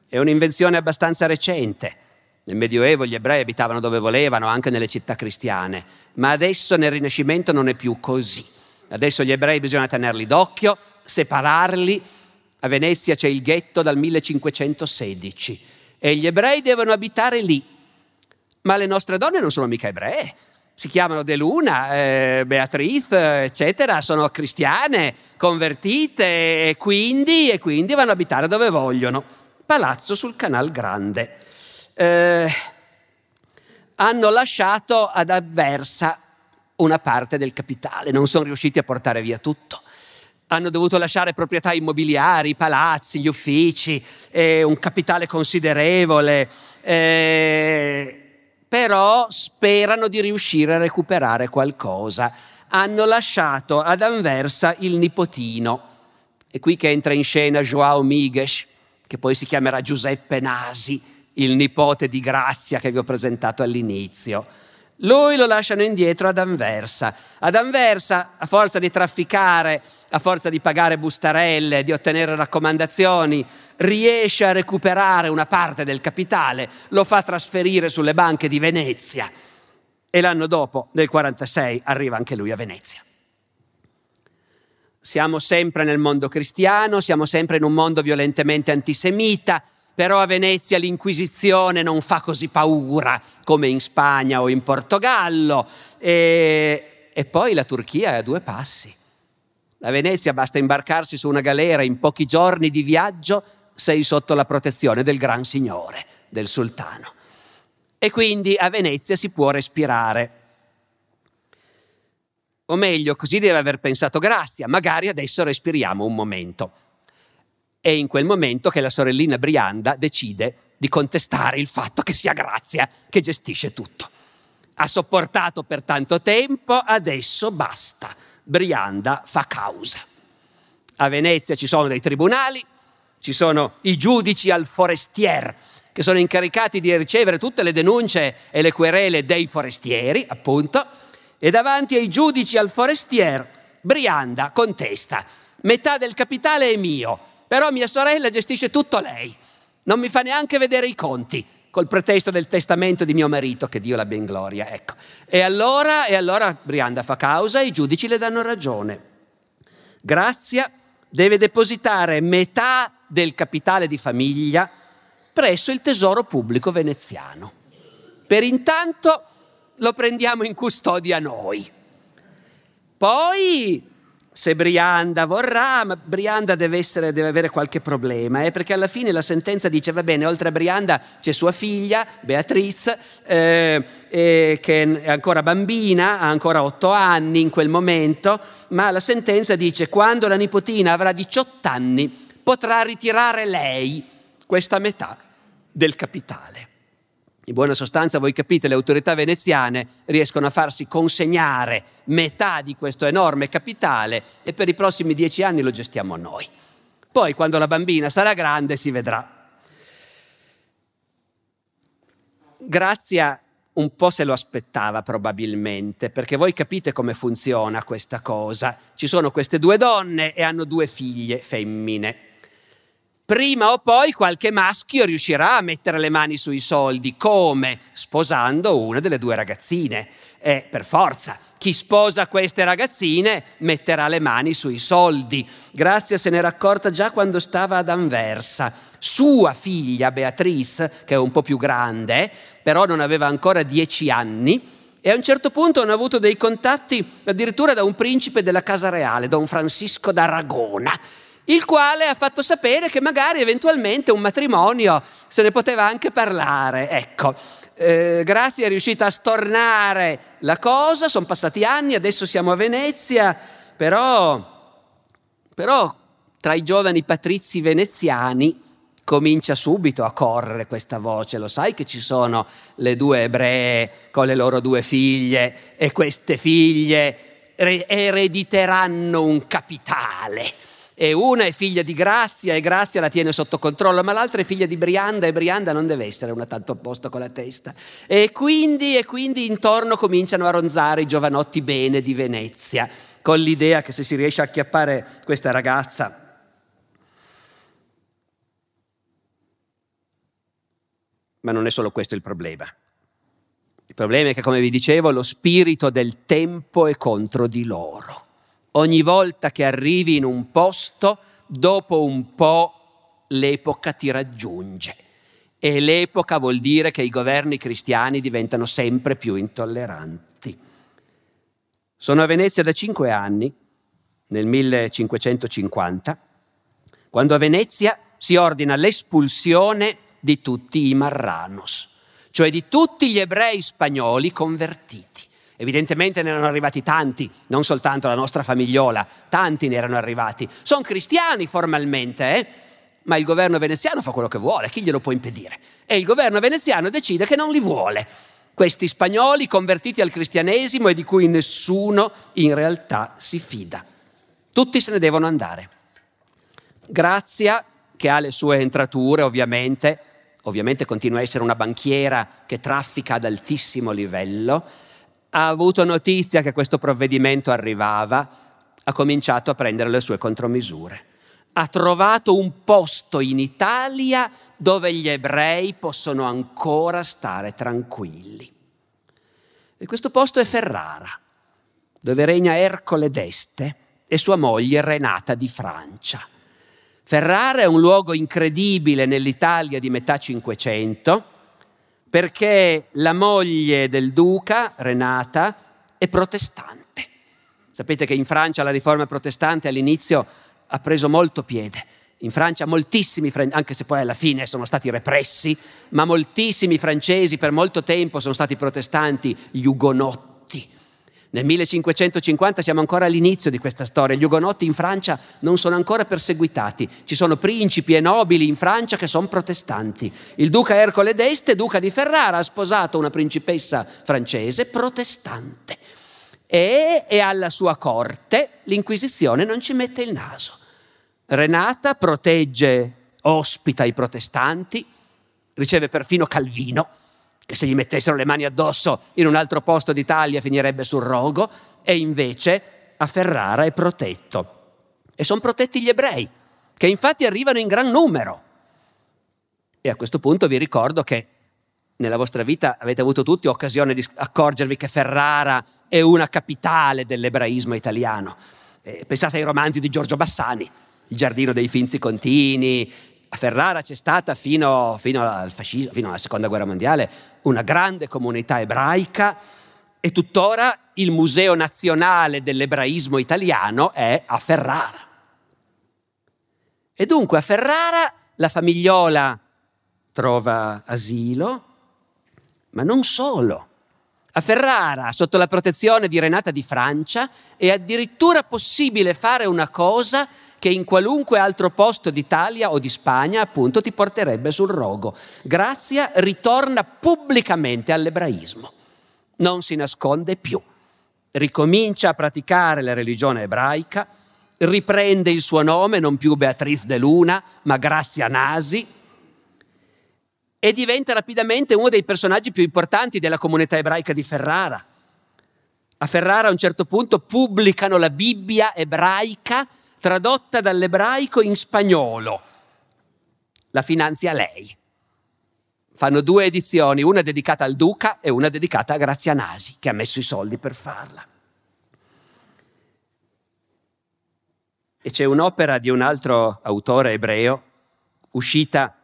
C: È un'invenzione abbastanza recente. Nel Medioevo gli ebrei abitavano dove volevano, anche nelle città cristiane, ma adesso nel Rinascimento non è più così. Adesso gli ebrei bisogna tenerli d'occhio, separarli. A Venezia c'è il ghetto dal 1516 e gli ebrei devono abitare lì. Ma le nostre donne non sono mica ebree, si chiamano De Luna, eh, Beatrice, eccetera, sono cristiane, convertite e quindi, e quindi, vanno a abitare dove vogliono. Palazzo sul Canal Grande. Eh, hanno lasciato ad avversa una parte del capitale, non sono riusciti a portare via tutto. Hanno dovuto lasciare proprietà immobiliari, palazzi, gli uffici, eh, un capitale considerevole. Eh, però sperano di riuscire a recuperare qualcosa. Hanno lasciato ad Anversa il nipotino. È qui che entra in scena Joao Migues, che poi si chiamerà Giuseppe Nasi, il nipote di Grazia che vi ho presentato all'inizio. Lui lo lasciano indietro ad Anversa. Ad Anversa, a forza di trafficare, a forza di pagare bustarelle, di ottenere raccomandazioni, riesce a recuperare una parte del capitale, lo fa trasferire sulle banche di Venezia e l'anno dopo, nel 1946, arriva anche lui a Venezia. Siamo sempre nel mondo cristiano, siamo sempre in un mondo violentemente antisemita, però a Venezia l'Inquisizione non fa così paura come in Spagna o in Portogallo e, e poi la Turchia è a due passi. A Venezia basta imbarcarsi su una galera in pochi giorni di viaggio, sei sotto la protezione del gran signore, del sultano. E quindi a Venezia si può respirare. O meglio, così deve aver pensato Grazia, magari adesso respiriamo un momento. È in quel momento che la sorellina Brianda decide di contestare il fatto che sia Grazia che gestisce tutto. Ha sopportato per tanto tempo, adesso basta. Brianda fa causa. A Venezia ci sono dei tribunali, ci sono i giudici al forestier che sono incaricati di ricevere tutte le denunce e le querele dei forestieri, appunto, e davanti ai giudici al forestier Brianda contesta, metà del capitale è mio, però mia sorella gestisce tutto lei, non mi fa neanche vedere i conti, col pretesto del testamento di mio marito, che Dio l'abbia in gloria, ecco. E allora, e allora Brianda fa causa e i giudici le danno ragione. Grazia deve depositare metà del capitale di famiglia presso il tesoro pubblico veneziano. Per intanto lo prendiamo in custodia noi. Poi, se Brianda vorrà, ma Brianda deve, essere, deve avere qualche problema, eh, perché alla fine la sentenza dice, va bene, oltre a Brianda c'è sua figlia, Beatrice, eh, eh, che è ancora bambina, ha ancora otto anni in quel momento, ma la sentenza dice, quando la nipotina avrà 18 anni, potrà ritirare lei questa metà del capitale. In buona sostanza, voi capite, le autorità veneziane riescono a farsi consegnare metà di questo enorme capitale e per i prossimi dieci anni lo gestiamo noi. Poi, quando la bambina sarà grande, si vedrà. Grazia un po' se lo aspettava probabilmente, perché voi capite come funziona questa cosa. Ci sono queste due donne e hanno due figlie femmine prima o poi qualche maschio riuscirà a mettere le mani sui soldi. Come? Sposando una delle due ragazzine. E per forza, chi sposa queste ragazzine metterà le mani sui soldi. Grazia se n'era accorta già quando stava ad Anversa. Sua figlia Beatrice, che è un po' più grande, però non aveva ancora dieci anni, e a un certo punto hanno avuto dei contatti addirittura da un principe della casa reale, Don Francisco d'Aragona, il quale ha fatto sapere che magari eventualmente un matrimonio se ne poteva anche parlare. Ecco, eh, Grazia è riuscita a stornare la cosa, sono passati anni, adesso siamo a Venezia, però, però tra i giovani patrizi veneziani comincia subito a correre questa voce, lo sai che ci sono le due ebree con le loro due figlie e queste figlie erediteranno un capitale e una è figlia di Grazia e Grazia la tiene sotto controllo, ma l'altra è figlia di Brianda e Brianda non deve essere una tanto a con la testa. E quindi, e quindi intorno cominciano a ronzare i giovanotti bene di Venezia, con l'idea che se si riesce a acchiappare questa ragazza Ma non è solo questo il problema. Il problema è che, come vi dicevo, lo spirito del tempo è contro di loro ogni volta che arrivi in un posto, dopo un po' l'epoca ti raggiunge. E l'epoca vuol dire che i governi cristiani diventano sempre più intolleranti. Sono a Venezia da cinque anni, nel 1550, quando a Venezia si ordina l'espulsione di tutti i marranos, cioè di tutti gli ebrei spagnoli convertiti. Evidentemente ne erano arrivati tanti, non soltanto la nostra famigliola, tanti ne erano arrivati. Sono cristiani formalmente, eh? ma il governo veneziano fa quello che vuole, chi glielo può impedire? E il governo veneziano decide che non li vuole. Questi spagnoli convertiti al cristianesimo e di cui nessuno in realtà si fida. Tutti se ne devono andare. Grazia, che ha le sue entrature ovviamente, ovviamente continua a essere una banchiera che traffica ad altissimo livello, ha avuto notizia che questo provvedimento arrivava, ha cominciato a prendere le sue contromisure. Ha trovato un posto in Italia dove gli ebrei possono ancora stare tranquilli. E questo posto è Ferrara, dove regna Ercole d'Este e sua moglie Renata di Francia. Ferrara è un luogo incredibile nell'Italia di metà Cinquecento, perché la moglie del duca, Renata, è protestante Sapete che in Francia la riforma protestante all'inizio ha preso molto piede. In Francia moltissimi, anche se poi alla fine sono stati repressi, ma moltissimi francesi per molto tempo sono stati protestanti, gli ugonotti. Nel 1550 siamo ancora all'inizio di questa storia, gli ugonotti in Francia non sono ancora perseguitati, ci sono principi e nobili in Francia che sono protestanti. Il duca Ercole d'Este, duca di Ferrara, ha sposato una principessa francese protestante e, e alla sua corte l'Inquisizione non ci mette il naso. Renata protegge, ospita i protestanti, riceve perfino Calvino, che se gli mettessero le mani addosso in un altro posto d'Italia finirebbe sul rogo, e invece a Ferrara è protetto. E sono protetti gli ebrei, che infatti arrivano in gran numero. E a questo punto vi ricordo che nella vostra vita avete avuto tutti occasione di accorgervi che Ferrara è una capitale dell'ebraismo italiano. Eh, pensate ai romanzi di Giorgio Bassani, Il giardino dei Finzi Contini. A Ferrara c'è stata fino, fino al fascismo, fino alla seconda guerra mondiale, una grande comunità ebraica e tuttora il Museo Nazionale dell'Ebraismo Italiano è a Ferrara. E dunque a Ferrara la famigliola trova asilo, ma non solo. A Ferrara, sotto la protezione di Renata di Francia, è addirittura possibile fare una cosa che in qualunque altro posto d'Italia o di Spagna appunto ti porterebbe sul rogo. Grazia ritorna pubblicamente all'ebraismo, non si nasconde più, ricomincia a praticare la religione ebraica, riprende il suo nome, non più Beatrice de Luna, ma Grazia Nasi, e diventa rapidamente uno dei personaggi più importanti della comunità ebraica di Ferrara. A Ferrara a un certo punto pubblicano la Bibbia ebraica tradotta dall'ebraico in spagnolo. La finanzia lei. Fanno due edizioni, una dedicata al duca e una dedicata a Grazianasi, che ha messo i soldi per farla. E c'è un'opera di un altro autore ebreo, uscita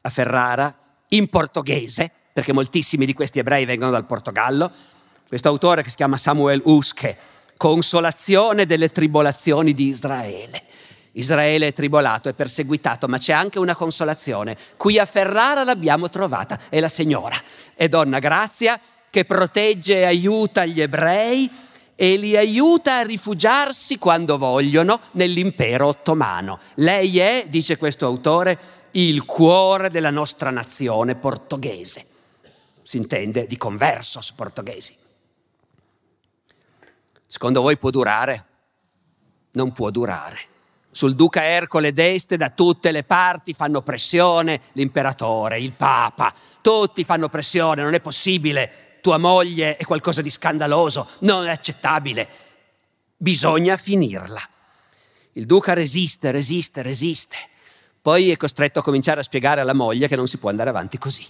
C: a Ferrara, in portoghese, perché moltissimi di questi ebrei vengono dal Portogallo, questo autore che si chiama Samuel Uske, Consolazione delle tribolazioni di Israele. Israele è tribolato, è perseguitato, ma c'è anche una consolazione. Qui a Ferrara l'abbiamo trovata, è la Signora, è Donna Grazia che protegge e aiuta gli ebrei e li aiuta a rifugiarsi quando vogliono nell'impero ottomano. Lei è, dice questo autore, il cuore della nostra nazione portoghese. Si intende di conversos portoghesi. Secondo voi può durare? Non può durare. Sul duca Ercole d'Este da tutte le parti fanno pressione, l'imperatore, il papa, tutti fanno pressione, non è possibile, tua moglie è qualcosa di scandaloso, non è accettabile, bisogna finirla. Il duca resiste, resiste, resiste poi è costretto a cominciare a spiegare alla moglie che non si può andare avanti così.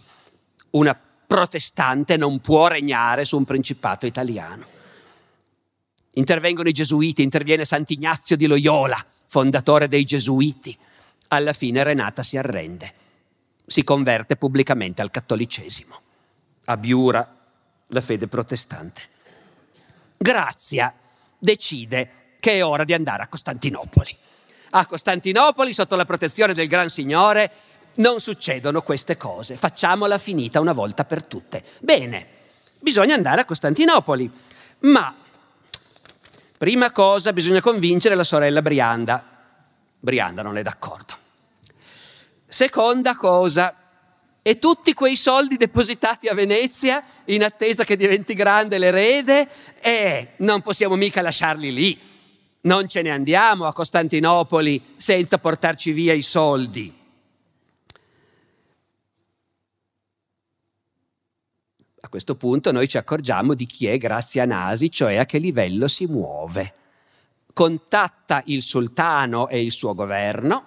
C: Una protestante non può regnare su un principato italiano. Intervengono i gesuiti, interviene Sant'Ignazio di Loyola, fondatore dei gesuiti. Alla fine Renata si arrende, si converte pubblicamente al cattolicesimo, abiura la fede protestante. Grazia decide che è ora di andare a Costantinopoli a Costantinopoli sotto la protezione del Gran Signore, non succedono queste cose. Facciamola finita una volta per tutte. Bene, bisogna andare a Costantinopoli, ma prima cosa bisogna convincere la sorella Brianda. Brianda non è d'accordo. Seconda cosa, e tutti quei soldi depositati a Venezia in attesa che diventi grande l'erede, eh, non possiamo mica lasciarli lì non ce ne andiamo a Costantinopoli senza portarci via i soldi. Questo punto noi ci accorgiamo di chi è Grazia Nasi, cioè a che livello si muove. Contatta il sultano e il suo governo,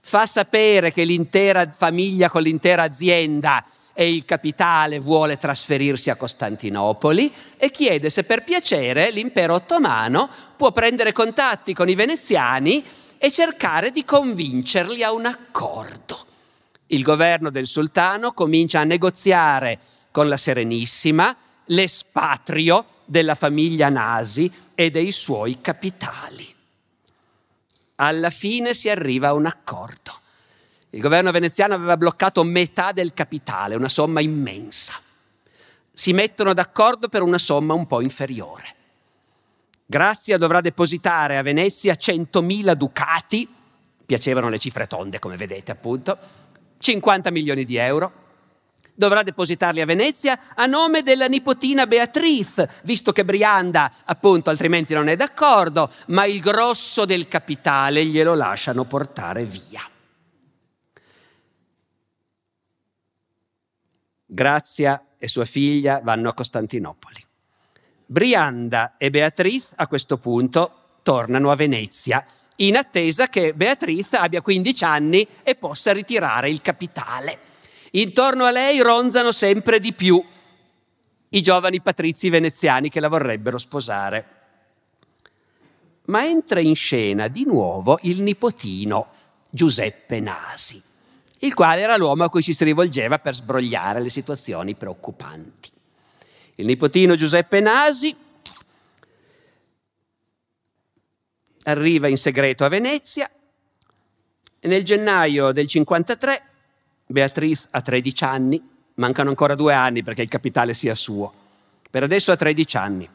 C: fa sapere che l'intera famiglia con l'intera azienda e il capitale vuole trasferirsi a Costantinopoli e chiede se per piacere l'impero ottomano può prendere contatti con i veneziani e cercare di convincerli a un accordo. Il governo del sultano comincia a negoziare con la Serenissima l'espatrio della famiglia Nasi e dei suoi capitali. Alla fine si arriva a un accordo. Il governo veneziano aveva bloccato metà del capitale, una somma immensa. Si mettono d'accordo per una somma un po' inferiore. Grazia dovrà depositare a Venezia 100.000 ducati, piacevano le cifre tonde come vedete appunto, 50 milioni di euro, dovrà depositarli a Venezia a nome della nipotina Beatrice, visto che Brianda appunto altrimenti non è d'accordo, ma il grosso del capitale glielo lasciano portare via. Grazia e sua figlia vanno a Costantinopoli. Brianda e Beatrice a questo punto tornano a Venezia in attesa che Beatrice abbia 15 anni e possa ritirare il capitale. Intorno a lei ronzano sempre di più i giovani patrizi veneziani che la vorrebbero sposare. Ma entra in scena di nuovo il nipotino Giuseppe Nasi, il quale era l'uomo a cui ci si rivolgeva per sbrogliare le situazioni preoccupanti. Il nipotino Giuseppe Nasi arriva in segreto a Venezia e nel gennaio del 53 Beatrice ha 13 anni, mancano ancora due anni perché il capitale sia suo. Per adesso ha 13 anni.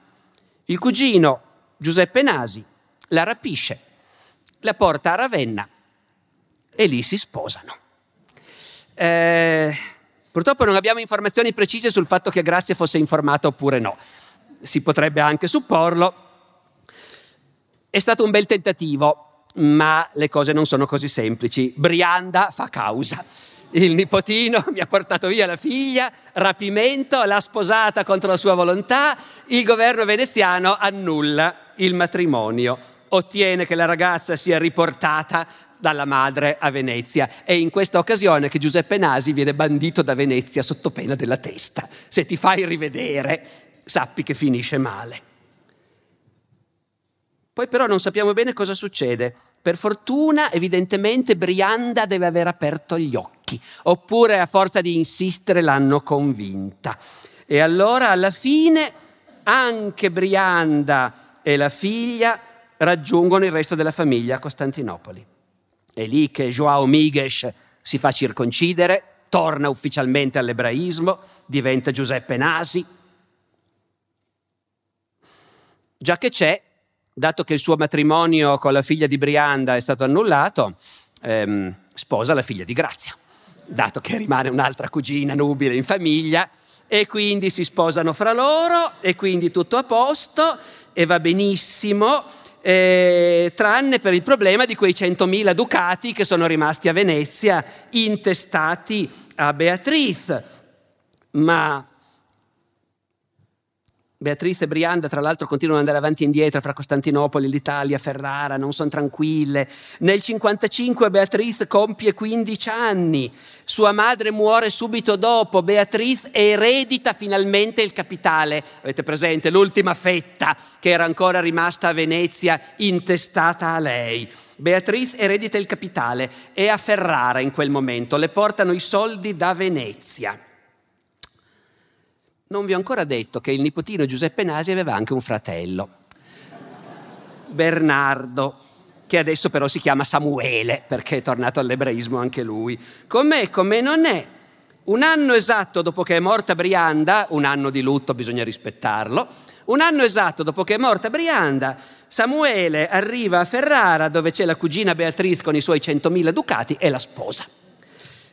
C: Il cugino Giuseppe Nasi la rapisce, la porta a Ravenna e lì si sposano. Eh, Purtroppo non abbiamo informazioni precise sul fatto che Grazia fosse informata oppure no. Si potrebbe anche supporlo. È stato un bel tentativo, ma le cose non sono così semplici. Brianda fa causa. Il nipotino mi ha portato via la figlia, rapimento, l'ha sposata contro la sua volontà, il governo veneziano annulla il matrimonio, ottiene che la ragazza sia riportata dalla madre a Venezia. È in questa occasione che Giuseppe Nasi viene bandito da Venezia sotto pena della testa. Se ti fai rivedere, sappi che finisce male. Poi però non sappiamo bene cosa succede. Per fortuna, evidentemente, Brianda deve aver aperto gli occhi, oppure a forza di insistere l'hanno convinta. E allora alla fine anche Brianda e la figlia raggiungono il resto della famiglia a Costantinopoli. È lì che Joao Migues si fa circoncidere, torna ufficialmente all'ebraismo, diventa Giuseppe Nasi. Già che c'è, dato che il suo matrimonio con la figlia di Brianda è stato annullato, ehm, sposa la figlia di Grazia, dato che rimane un'altra cugina nubile in famiglia, e quindi si sposano fra loro, e quindi tutto a posto, e va benissimo eh, tranne per il problema di quei 100.000 ducati che sono rimasti a Venezia intestati a Beatrice. Ma Beatrice e Brianda, tra l'altro, continuano ad andare avanti e indietro fra Costantinopoli, l'Italia, Ferrara, non sono tranquille. Nel 55 Beatrice compie 15 anni, sua madre muore subito dopo, Beatrice eredita finalmente il capitale. Avete presente l'ultima fetta che era ancora rimasta a Venezia intestata a lei. Beatrice eredita il capitale e a Ferrara in quel momento le portano i soldi da Venezia. Non vi ho ancora detto che il nipotino Giuseppe Nasi aveva anche un fratello, Bernardo, che adesso però si chiama Samuele perché è tornato all'ebraismo anche lui. Com'è, come non è? Un anno esatto dopo che è morta Brianda, un anno di lutto bisogna rispettarlo, un anno esatto dopo che è morta Brianda, Samuele arriva a Ferrara dove c'è la cugina Beatrice con i suoi 100.000 ducati e la sposa.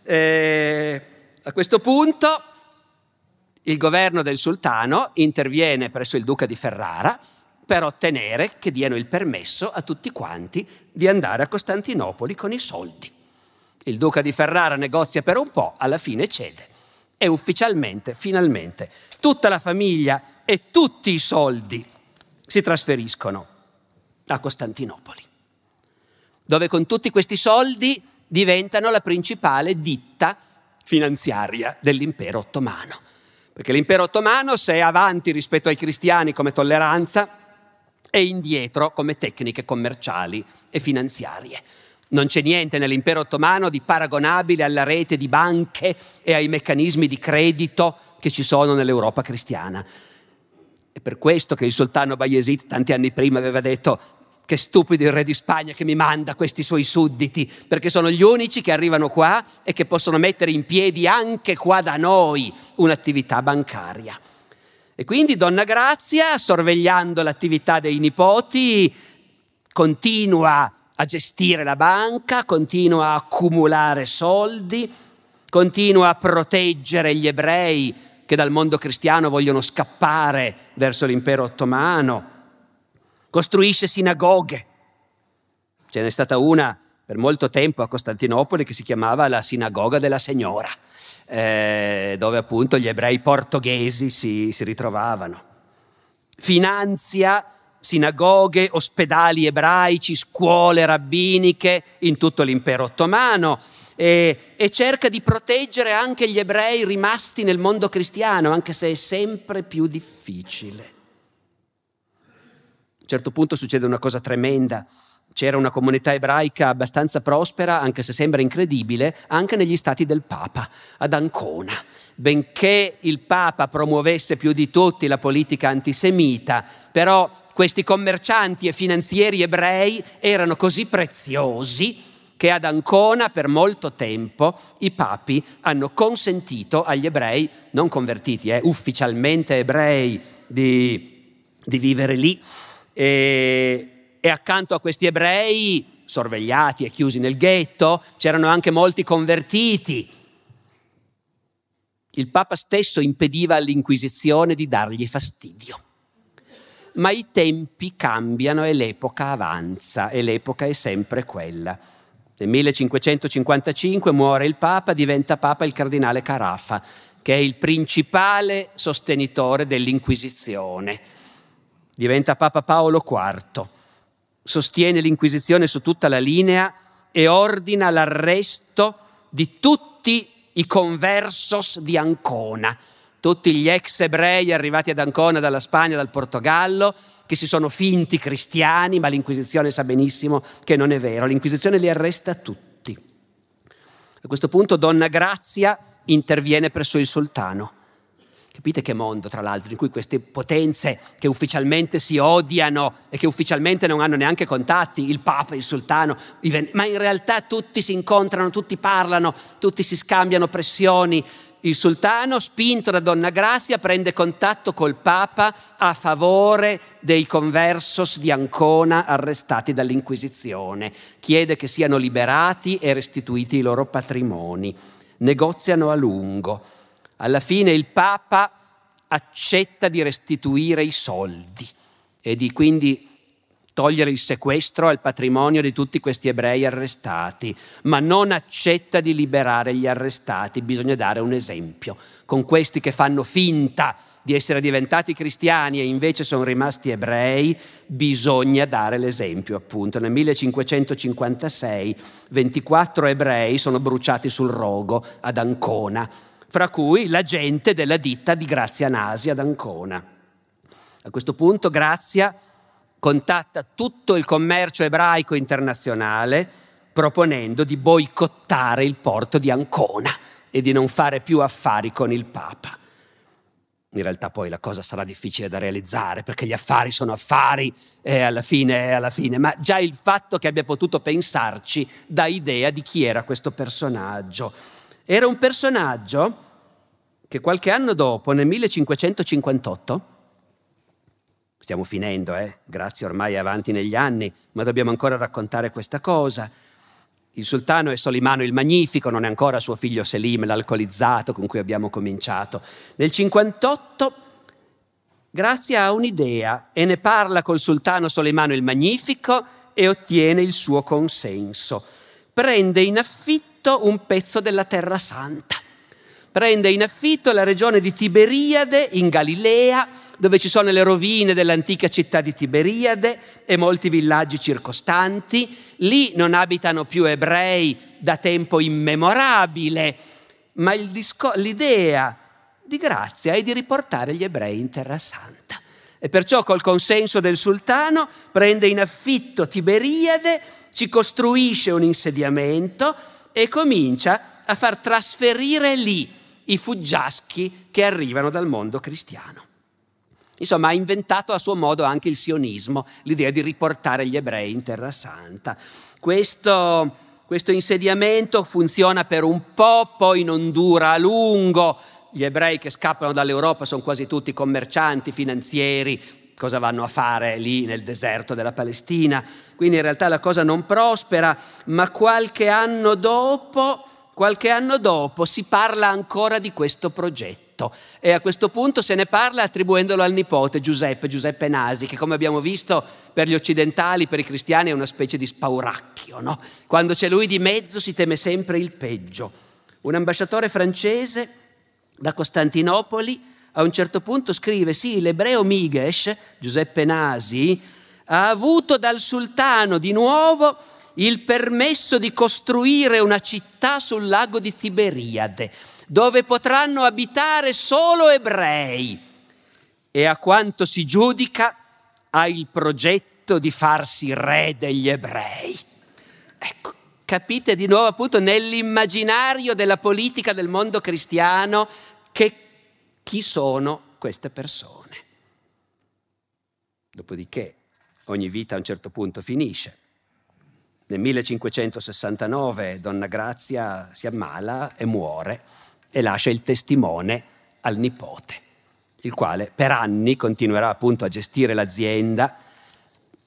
C: Eh, a questo punto il governo del sultano interviene presso il duca di Ferrara per ottenere che diano il permesso a tutti quanti di andare a Costantinopoli con i soldi. Il duca di Ferrara negozia per un po', alla fine cede e ufficialmente, finalmente, tutta la famiglia e tutti i soldi si trasferiscono a Costantinopoli, dove con tutti questi soldi diventano la principale ditta finanziaria dell'impero ottomano. Perché l'impero ottomano, se è avanti rispetto ai cristiani come tolleranza, è indietro come tecniche commerciali e finanziarie. Non c'è niente nell'impero ottomano di paragonabile alla rete di banche e ai meccanismi di credito che ci sono nell'Europa cristiana. È per questo che il sultano Bayezid tanti anni prima aveva detto che stupido il re di Spagna che mi manda questi suoi sudditi, perché sono gli unici che arrivano qua e che possono mettere in piedi anche qua da noi un'attività bancaria. E quindi Donna Grazia, sorvegliando l'attività dei nipoti, continua a gestire la banca, continua a accumulare soldi, continua a proteggere gli ebrei che dal mondo cristiano vogliono scappare verso l'impero ottomano costruisce sinagoghe. Ce n'è stata una per molto tempo a Costantinopoli che si chiamava la Sinagoga della Signora, eh, dove appunto gli ebrei portoghesi si, si ritrovavano. Finanzia sinagoghe, ospedali ebraici, scuole rabbiniche in tutto l'impero ottomano e, e, cerca di proteggere anche gli ebrei rimasti nel mondo cristiano, anche se è sempre più difficile certo punto succede una cosa tremenda. C'era una comunità ebraica abbastanza prospera, anche se sembra incredibile, anche negli stati del Papa, ad Ancona. Benché il Papa promuovesse più di tutti la politica antisemita, però questi commercianti e finanzieri ebrei erano così preziosi che ad Ancona per molto tempo i papi hanno consentito agli ebrei, non convertiti, eh, ufficialmente ebrei, di, di vivere lì e, e accanto a questi ebrei sorvegliati e chiusi nel ghetto c'erano anche molti convertiti. Il Papa stesso impediva all'Inquisizione di dargli fastidio. Ma i tempi cambiano e l'epoca avanza e l'epoca è sempre quella. Nel 1555 muore il Papa, diventa Papa il cardinale Carafa, che è il principale sostenitore dell'Inquisizione diventa Papa Paolo IV, sostiene l'Inquisizione su tutta la linea e ordina l'arresto di tutti i conversos di Ancona, tutti gli ex ebrei arrivati ad Ancona dalla Spagna, dal Portogallo, che si sono finti cristiani, ma l'Inquisizione sa benissimo che non è vero. L'Inquisizione li arresta tutti. A questo punto Donna Grazia interviene presso il sultano Capite che mondo, tra l'altro, in cui queste potenze che ufficialmente si odiano e che ufficialmente non hanno neanche contatti, il Papa, il Sultano, ma in realtà tutti si incontrano, tutti parlano, tutti si scambiano pressioni. Il sultano, spinto da Donna Grazia, prende contatto col Papa a favore dei conversos di Ancona arrestati dall'Inquisizione. Chiede che siano liberati e restituiti i loro patrimoni. Negoziano a lungo alla fine il Papa accetta di restituire i soldi e di quindi togliere il sequestro al patrimonio di tutti questi ebrei arrestati, ma non accetta di liberare gli arrestati. Bisogna dare un esempio. Con questi che fanno finta di essere diventati cristiani e invece sono rimasti ebrei, bisogna dare l'esempio, appunto. Nel 1556 24 ebrei sono bruciati sul rogo ad Ancona fra cui la gente della ditta di Grazia Nasi ad Ancona. A questo punto Grazia contatta tutto il commercio ebraico internazionale proponendo di boicottare il porto di Ancona e di non fare più affari con il Papa. In realtà poi la cosa sarà difficile da realizzare perché gli affari sono affari e alla fine è alla fine, ma già il fatto che abbia potuto pensarci dà idea di chi era questo personaggio. Era un personaggio che qualche anno dopo, nel 1558, stiamo finendo, eh? grazie ormai avanti negli anni, ma dobbiamo ancora raccontare questa cosa. Il sultano è Solimano il Magnifico, non è ancora suo figlio Selim, l'alcolizzato con cui abbiamo cominciato. Nel 58 Grazia ha un'idea e ne parla col sultano Solimano il Magnifico e ottiene il suo consenso. Prende in affitto affitto un pezzo della Terra Santa. Prende in affitto la regione di Tiberiade in Galilea, dove ci sono le rovine dell'antica città di Tiberiade e molti villaggi circostanti. Lì non abitano più ebrei da tempo immemorabile, ma disco- l'idea di grazia è di riportare gli ebrei in Terra Santa. E perciò col consenso del sultano prende in affitto Tiberiade, ci costruisce un insediamento e comincia a far trasferire lì i fuggiaschi che arrivano dal mondo cristiano. Insomma, ha inventato a suo modo anche il sionismo, l'idea di riportare gli ebrei in Terra Santa. Questo, questo insediamento funziona per un po', poi non dura a lungo. Gli ebrei che scappano dall'Europa sono quasi tutti commercianti, finanzieri, cosa vanno a fare lì nel deserto della Palestina. Quindi in realtà la cosa non prospera, ma qualche anno dopo, qualche anno dopo si parla ancora di questo progetto e a questo punto se ne parla attribuendolo al nipote Giuseppe, Giuseppe Nasi, che come abbiamo visto per gli occidentali, per i cristiani è una specie di spauracchio. No? Quando c'è lui di mezzo si teme sempre il peggio. Un ambasciatore francese da Costantinopoli a un certo punto scrive, sì, l'ebreo Migesh, Giuseppe Nasi, ha avuto dal sultano di nuovo il permesso di costruire una città sul lago di Tiberiade dove potranno abitare solo ebrei e a quanto si giudica ha il progetto di farsi re degli ebrei. Ecco, capite di nuovo appunto nell'immaginario della politica del mondo cristiano che chi sono queste persone. Dopodiché ogni vita a un certo punto finisce. Nel 1569 Donna Grazia si ammala e muore e lascia il testimone al nipote, il quale per anni continuerà appunto a gestire l'azienda,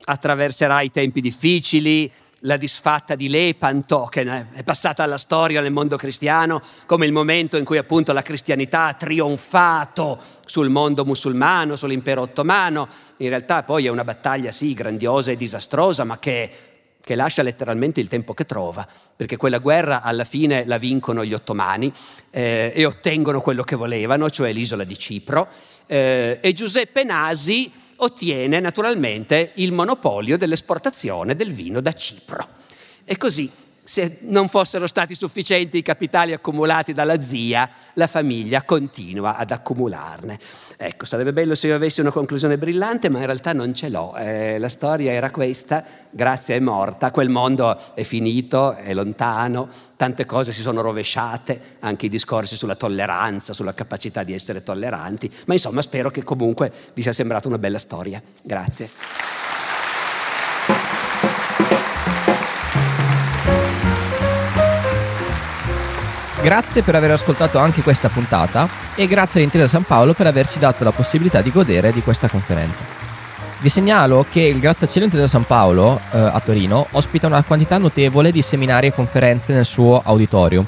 C: attraverserà i tempi difficili, la disfatta di Lepanto, che è passata alla storia nel mondo cristiano come il momento in cui appunto la cristianità ha trionfato sul mondo musulmano, sull'impero ottomano. In realtà poi è una battaglia sì grandiosa e disastrosa, ma che che lascia letteralmente il tempo che trova, perché quella guerra alla fine la vincono gli ottomani eh, e ottengono quello che volevano, cioè l'isola di Cipro, eh, e Giuseppe Nasi ottiene naturalmente il monopolio dell'esportazione del vino da Cipro. E così se non fossero stati sufficienti i capitali accumulati dalla zia, la famiglia continua ad accumularne. Ecco, sarebbe bello se io avessi una conclusione brillante, ma in realtà non ce l'ho. Eh, la storia era questa, Grazia è morta, quel mondo è finito, è lontano, tante cose si sono rovesciate, anche i discorsi sulla tolleranza, sulla capacità di essere tolleranti, ma insomma spero che comunque vi sia sembrata una bella storia. Grazie.
A: Grazie per aver ascoltato anche questa puntata e grazie all'Intesa San Paolo per averci dato la possibilità di godere di questa conferenza. Vi segnalo che il Grattacielo Intesa San Paolo eh, a Torino ospita una quantità notevole di seminari e conferenze nel suo auditorium,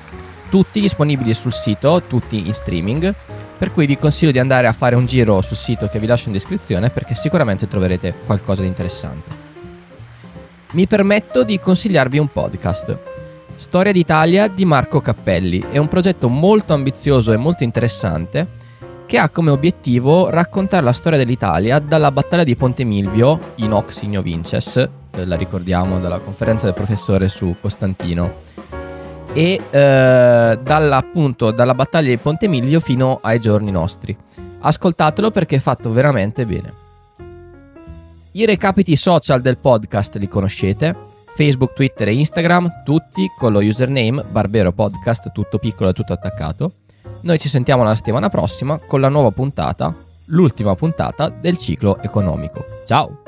A: tutti disponibili sul sito, tutti in streaming, per cui vi consiglio di andare a fare un giro sul sito che vi lascio in descrizione perché sicuramente troverete qualcosa di interessante. Mi permetto di consigliarvi un podcast Storia d'Italia di Marco Cappelli è un progetto molto ambizioso e molto interessante che ha come obiettivo raccontare la storia dell'Italia dalla battaglia di Ponte Milvio in Signo Vinces, eh, la ricordiamo dalla conferenza del professore su Costantino, e eh, appunto dalla battaglia di Ponte Milvio fino ai giorni nostri. Ascoltatelo perché è fatto veramente bene. I recapiti social del podcast li conoscete, Facebook, Twitter e Instagram, tutti con lo username Barbero Podcast, tutto piccolo e tutto attaccato. Noi ci sentiamo la settimana prossima con la nuova puntata, l'ultima puntata del ciclo economico. Ciao!